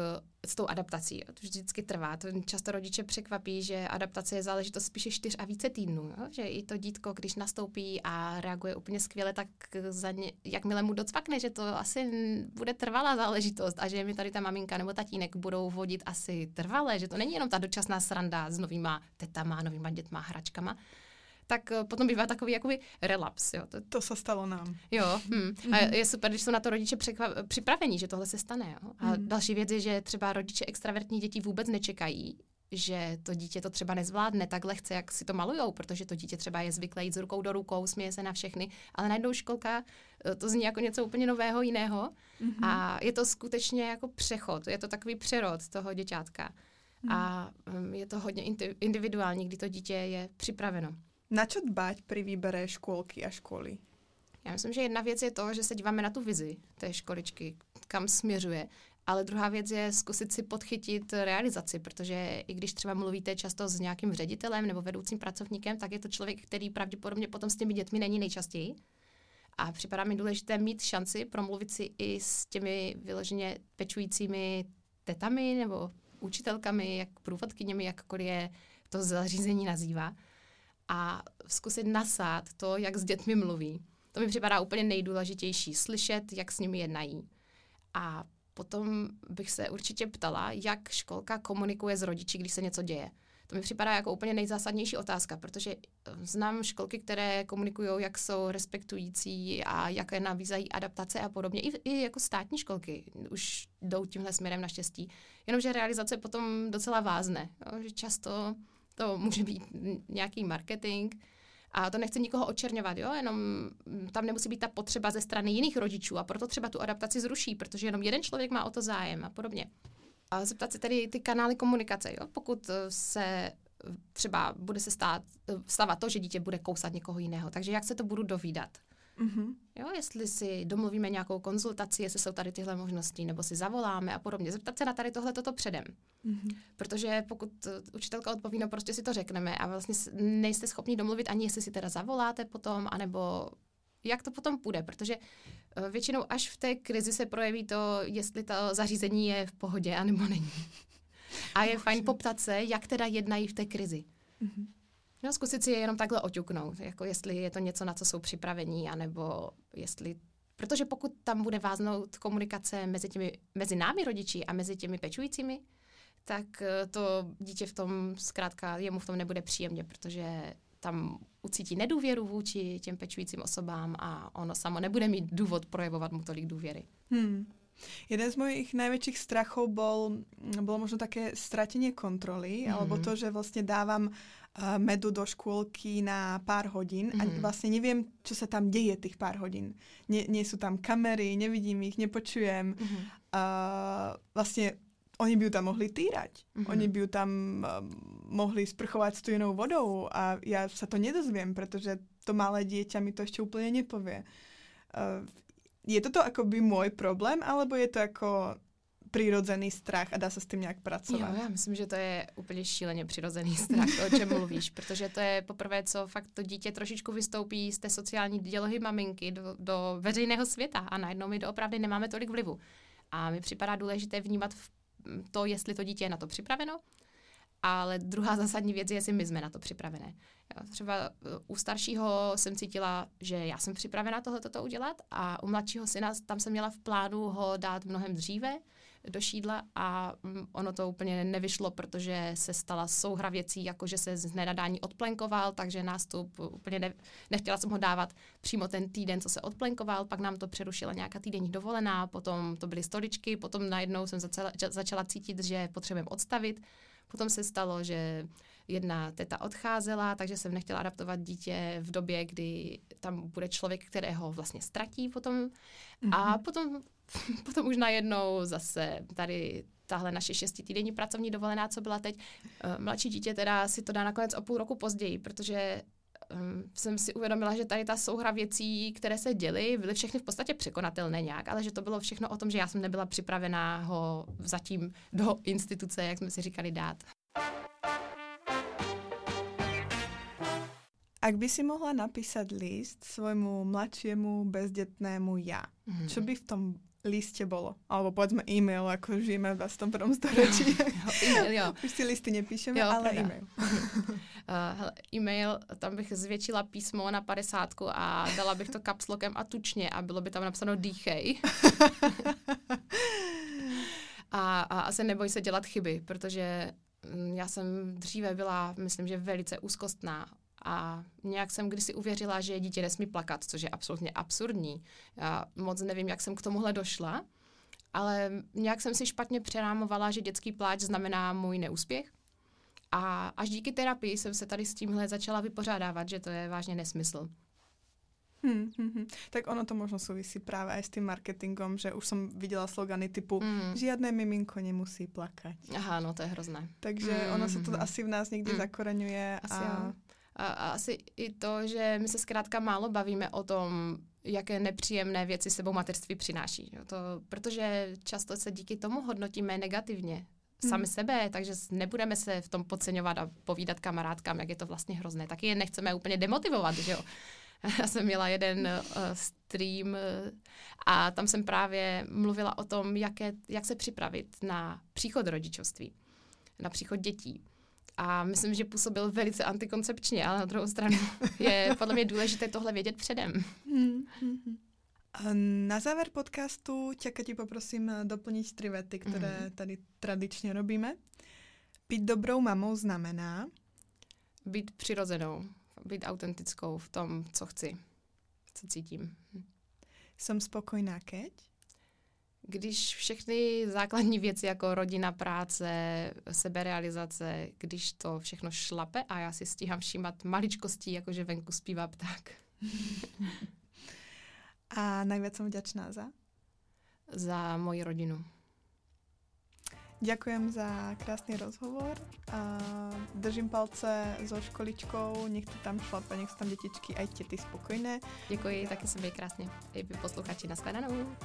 s tou adaptací. To vždycky trvá. To často rodiče překvapí, že adaptace je záležitost spíše čtyř a více týdnů. Jo? Že i to dítko, když nastoupí a reaguje úplně skvěle, tak za ně, jakmile mu docvakne, že to asi bude trvalá záležitost a že mi tady ta maminka nebo tatínek budou vodit asi trvalé, že to není jenom ta dočasná sranda s novýma tetama, novýma dětma, hračkama, tak eh, potom bývá takový jakoby relaps. Jo. To, to se stalo nám. Jo, hm. a mhm. je super, když jsou na to rodiče překva- připravení, že tohle se stane. Jo. A mm. další věc je, že třeba rodiče extravertní děti vůbec nečekají, že to dítě to třeba nezvládne tak lehce, jak si to malujou, protože to dítě třeba je zvyklé jít z rukou do rukou, směje se na všechny, ale najednou školka eh, to zní jako něco úplně nového, jiného mm-hmm. a je to skutečně jako přechod, je to takový přerod toho děťátka. Mm. A je to hodně individuální, kdy to dítě je připraveno. Na čo dbať pri výbere škôlky a školy? Já myslím, že jedna věc je to, že se díváme na tu vizi té školičky, kam směřuje. Ale druhá věc je zkusit si podchytit realizaci, protože i když třeba mluvíte často s nějakým ředitelem nebo vedoucím pracovníkem, tak je to člověk, který pravděpodobně potom s těmi dětmi není nejčastěji. A připadá mi důležité mít šanci promluvit si i s těmi vyloženě pečujícími tetami nebo učitelkami, jak průvodkyněmi, jakkoliv je to zařízení nazývá a zkusit nasát to, jak s dětmi mluví. To mi připadá úplně nejdůležitější, slyšet, jak s nimi jednají. A potom bych se určitě ptala, jak školka komunikuje s rodiči, když se něco děje. To mi připadá jako úplně nejzásadnější otázka, protože eh, znám školky, které komunikují, jak jsou respektující a jaké nabízají adaptace a podobně. I, I jako státní školky už jdou tímhle směrem naštěstí. Jenomže realizace potom docela vázne. Jo? Že často to může být nějaký marketing, a to nechci nikoho očerňovat, jo? jenom tam nemusí být ta potřeba ze strany jiných rodičů a proto třeba tu adaptaci zruší, protože jenom jeden člověk má o to zájem a podobně. A zeptat se tedy ty kanály komunikace, jo? pokud se třeba bude se stát, stávat to, že dítě bude kousat někoho jiného. Takže jak se to budu dovídat? Mm-hmm. Jo, jestli si domluvíme nějakou konzultaci, jestli jsou tady tyhle možnosti, nebo si zavoláme a podobně. Zeptat se na tady tohle toto předem. Mm-hmm. Protože pokud učitelka odpoví, no prostě si to řekneme a vlastně nejste schopni domluvit ani jestli si teda zavoláte potom, anebo jak to potom půjde, protože eh, většinou až v té krizi se projeví to, jestli to zařízení je v pohodě, anebo není. A je fajn poptat se, jak teda jednají v té krizi. Mm-hmm. No, zkusit si je jenom takhle oťuknout, jako jestli je to něco, na co jsou připravení, anebo jestli Protože pokud tam bude váznout komunikace mezi, těmi, mezi námi rodiči a mezi těmi pečujícími, tak eh, to dítě v tom zkrátka jemu v tom nebude příjemně, protože tam ucítí nedůvěru vůči těm pečujícím osobám a ono samo nebude mít důvod projevovat mu tolik důvěry. Hmm. Jeden z mojich najväčších strachov bol, bolo možno také stratenie kontroly, mm. alebo to, že vlastne dávam uh, medu do škôlky na pár hodín mm. a mhm. vlastne neviem, čo sa tam deje tých pár hodín. Nie, nie sú tam kamery, nevidím ich, nepočujem. Mm. Uh, vlastne oni by ju tam mohli týrať. Mm-hmm. Oni by ju tam uh, mohli sprchovať studenou vodou a ja sa to nedozviem, pretože to malé dieťa mi to ešte úplne nepovie. Uh, je toto akoby môj problém, alebo je to jako přirozený strach a dá se s tím nějak pracovat? Jo, já myslím, že to je úplně šíleně přirozený strach, o čem mluvíš, protože to je poprvé, co fakt to dítě trošičku vystoupí z té sociální dělohy maminky do, do veřejného světa a najednou my doopravdy nemáme tolik vlivu. A mi připadá důležité vnímat to, jestli to dítě je na to připraveno, ale druhá zásadní věc je, jestli my jsme na to připravené. Jo, třeba eh, u staršího jsem cítila, že já jsem připravena tohle toto udělat a u mladšího syna tam jsem měla v plánu ho dát mnohem dříve do šídla a mm, ono to úplně nevyšlo, protože se stala souhra věcí, jako že se z nenadání odplenkoval, takže nástup úplně ne, nechtěla jsem ho dávat přímo ten týden, co se odplenkoval, pak nám to přerušila nějaká týdenní dovolená, potom to byly stoličky, potom najednou jsem začala, začala cítit, že potřebujeme odstavit, potom se stalo, že jedna teta odcházela, takže jsem nechtěla adaptovat dítě v době, kdy tam bude člověk, kterého vlastně ztratí potom. Mm-hmm. A mhm. potom, potom už najednou zase tady tahle naše šestitýdenní pracovní dovolená, co byla teď. Eh, mladší dítě teda si to dá nakonec o půl roku později, protože um, jsem si uvědomila, že tady ta souhra věcí, které se děly, byly všechny v podstatě překonatelné nějak, ale že to bylo všechno o tom, že já jsem nebyla připravená ho zatím do instituce, jak jsme si říkali, dát. Ak by si mohla napísať list svojmu mladšiemu bezdetnému ja, mm-hmm. čo by v tom liste bolo? Alebo povedzme e-mail, ako žijeme v 21. storočí. jo, e-mail, jo. Už si listy nepíšeme, jo, ale pravda. e-mail. uh, e-mail, tam bych zvětšila písmo na 50 a dala bych to kapslokem a tučně a bylo by tam napsáno dýchej. a, a asi neboj se dělat chyby, protože mm, já jsem dříve byla, myslím, že velice úzkostná a nějak jsem kdysi uvěřila, že dítě nesmí plakat, což je absolutně absurdní. Já moc nevím, jak jsem k tomuhle došla, ale nějak jsem si špatně přerámovala, že dětský pláč znamená můj neúspěch. A až díky terapii jsem se tady s tímhle začala vypořádávat, že to je vážně nesmysl. Hmm, hmm, hmm. Tak ono to možno souvisí právě i s tím marketingem, že už jsem viděla slogany typu hmm. žiadné miminko nemusí plakat. Aha, no to je hrozné. Takže hmm. ono se to hmm. asi v nás někdy hmm. zakoreňuje. Asi a... Jo. A, a asi i to, že my se zkrátka málo bavíme o tom, jaké nepříjemné věci sebou materství přináší. Jo? To, protože často se díky tomu hodnotíme negativně sami hmm. sebe, takže nebudeme se v tom podceňovat a povídat kamarádkám, jak je to vlastně hrozné. Taky je nechceme úplně demotivovat, že jo. Já jsem měla jeden uh, stream uh, a tam jsem právě mluvila o tom, jak, je, jak se připravit na příchod rodičovství, na příchod dětí. A myslím, že působil velice antikoncepčně, ale na druhou stranu je podle mě důležité tohle vědět předem. Hmm, hmm, hmm. Na záver podcastu tě, ti poprosím doplnit tři vety, které tady tradičně robíme. Být dobrou mamou znamená? Být přirozenou, být autentickou v tom, co chci, co cítím. Jsem spokojná keď? Když všechny základní věci jako rodina, práce, seberealizace, když to všechno šlape a já si stíhám všímat maličkostí, jakože venku zpívá pták. a najviac jsem vďačná za? Za moji rodinu. Ďakujem za krásný rozhovor a držím palce so školičkou, nech to tam šlape, nech jsou tam dětičky aj tety spokojné. Děkuji, taky se měj krásně. I vy posluchači, nashledanou.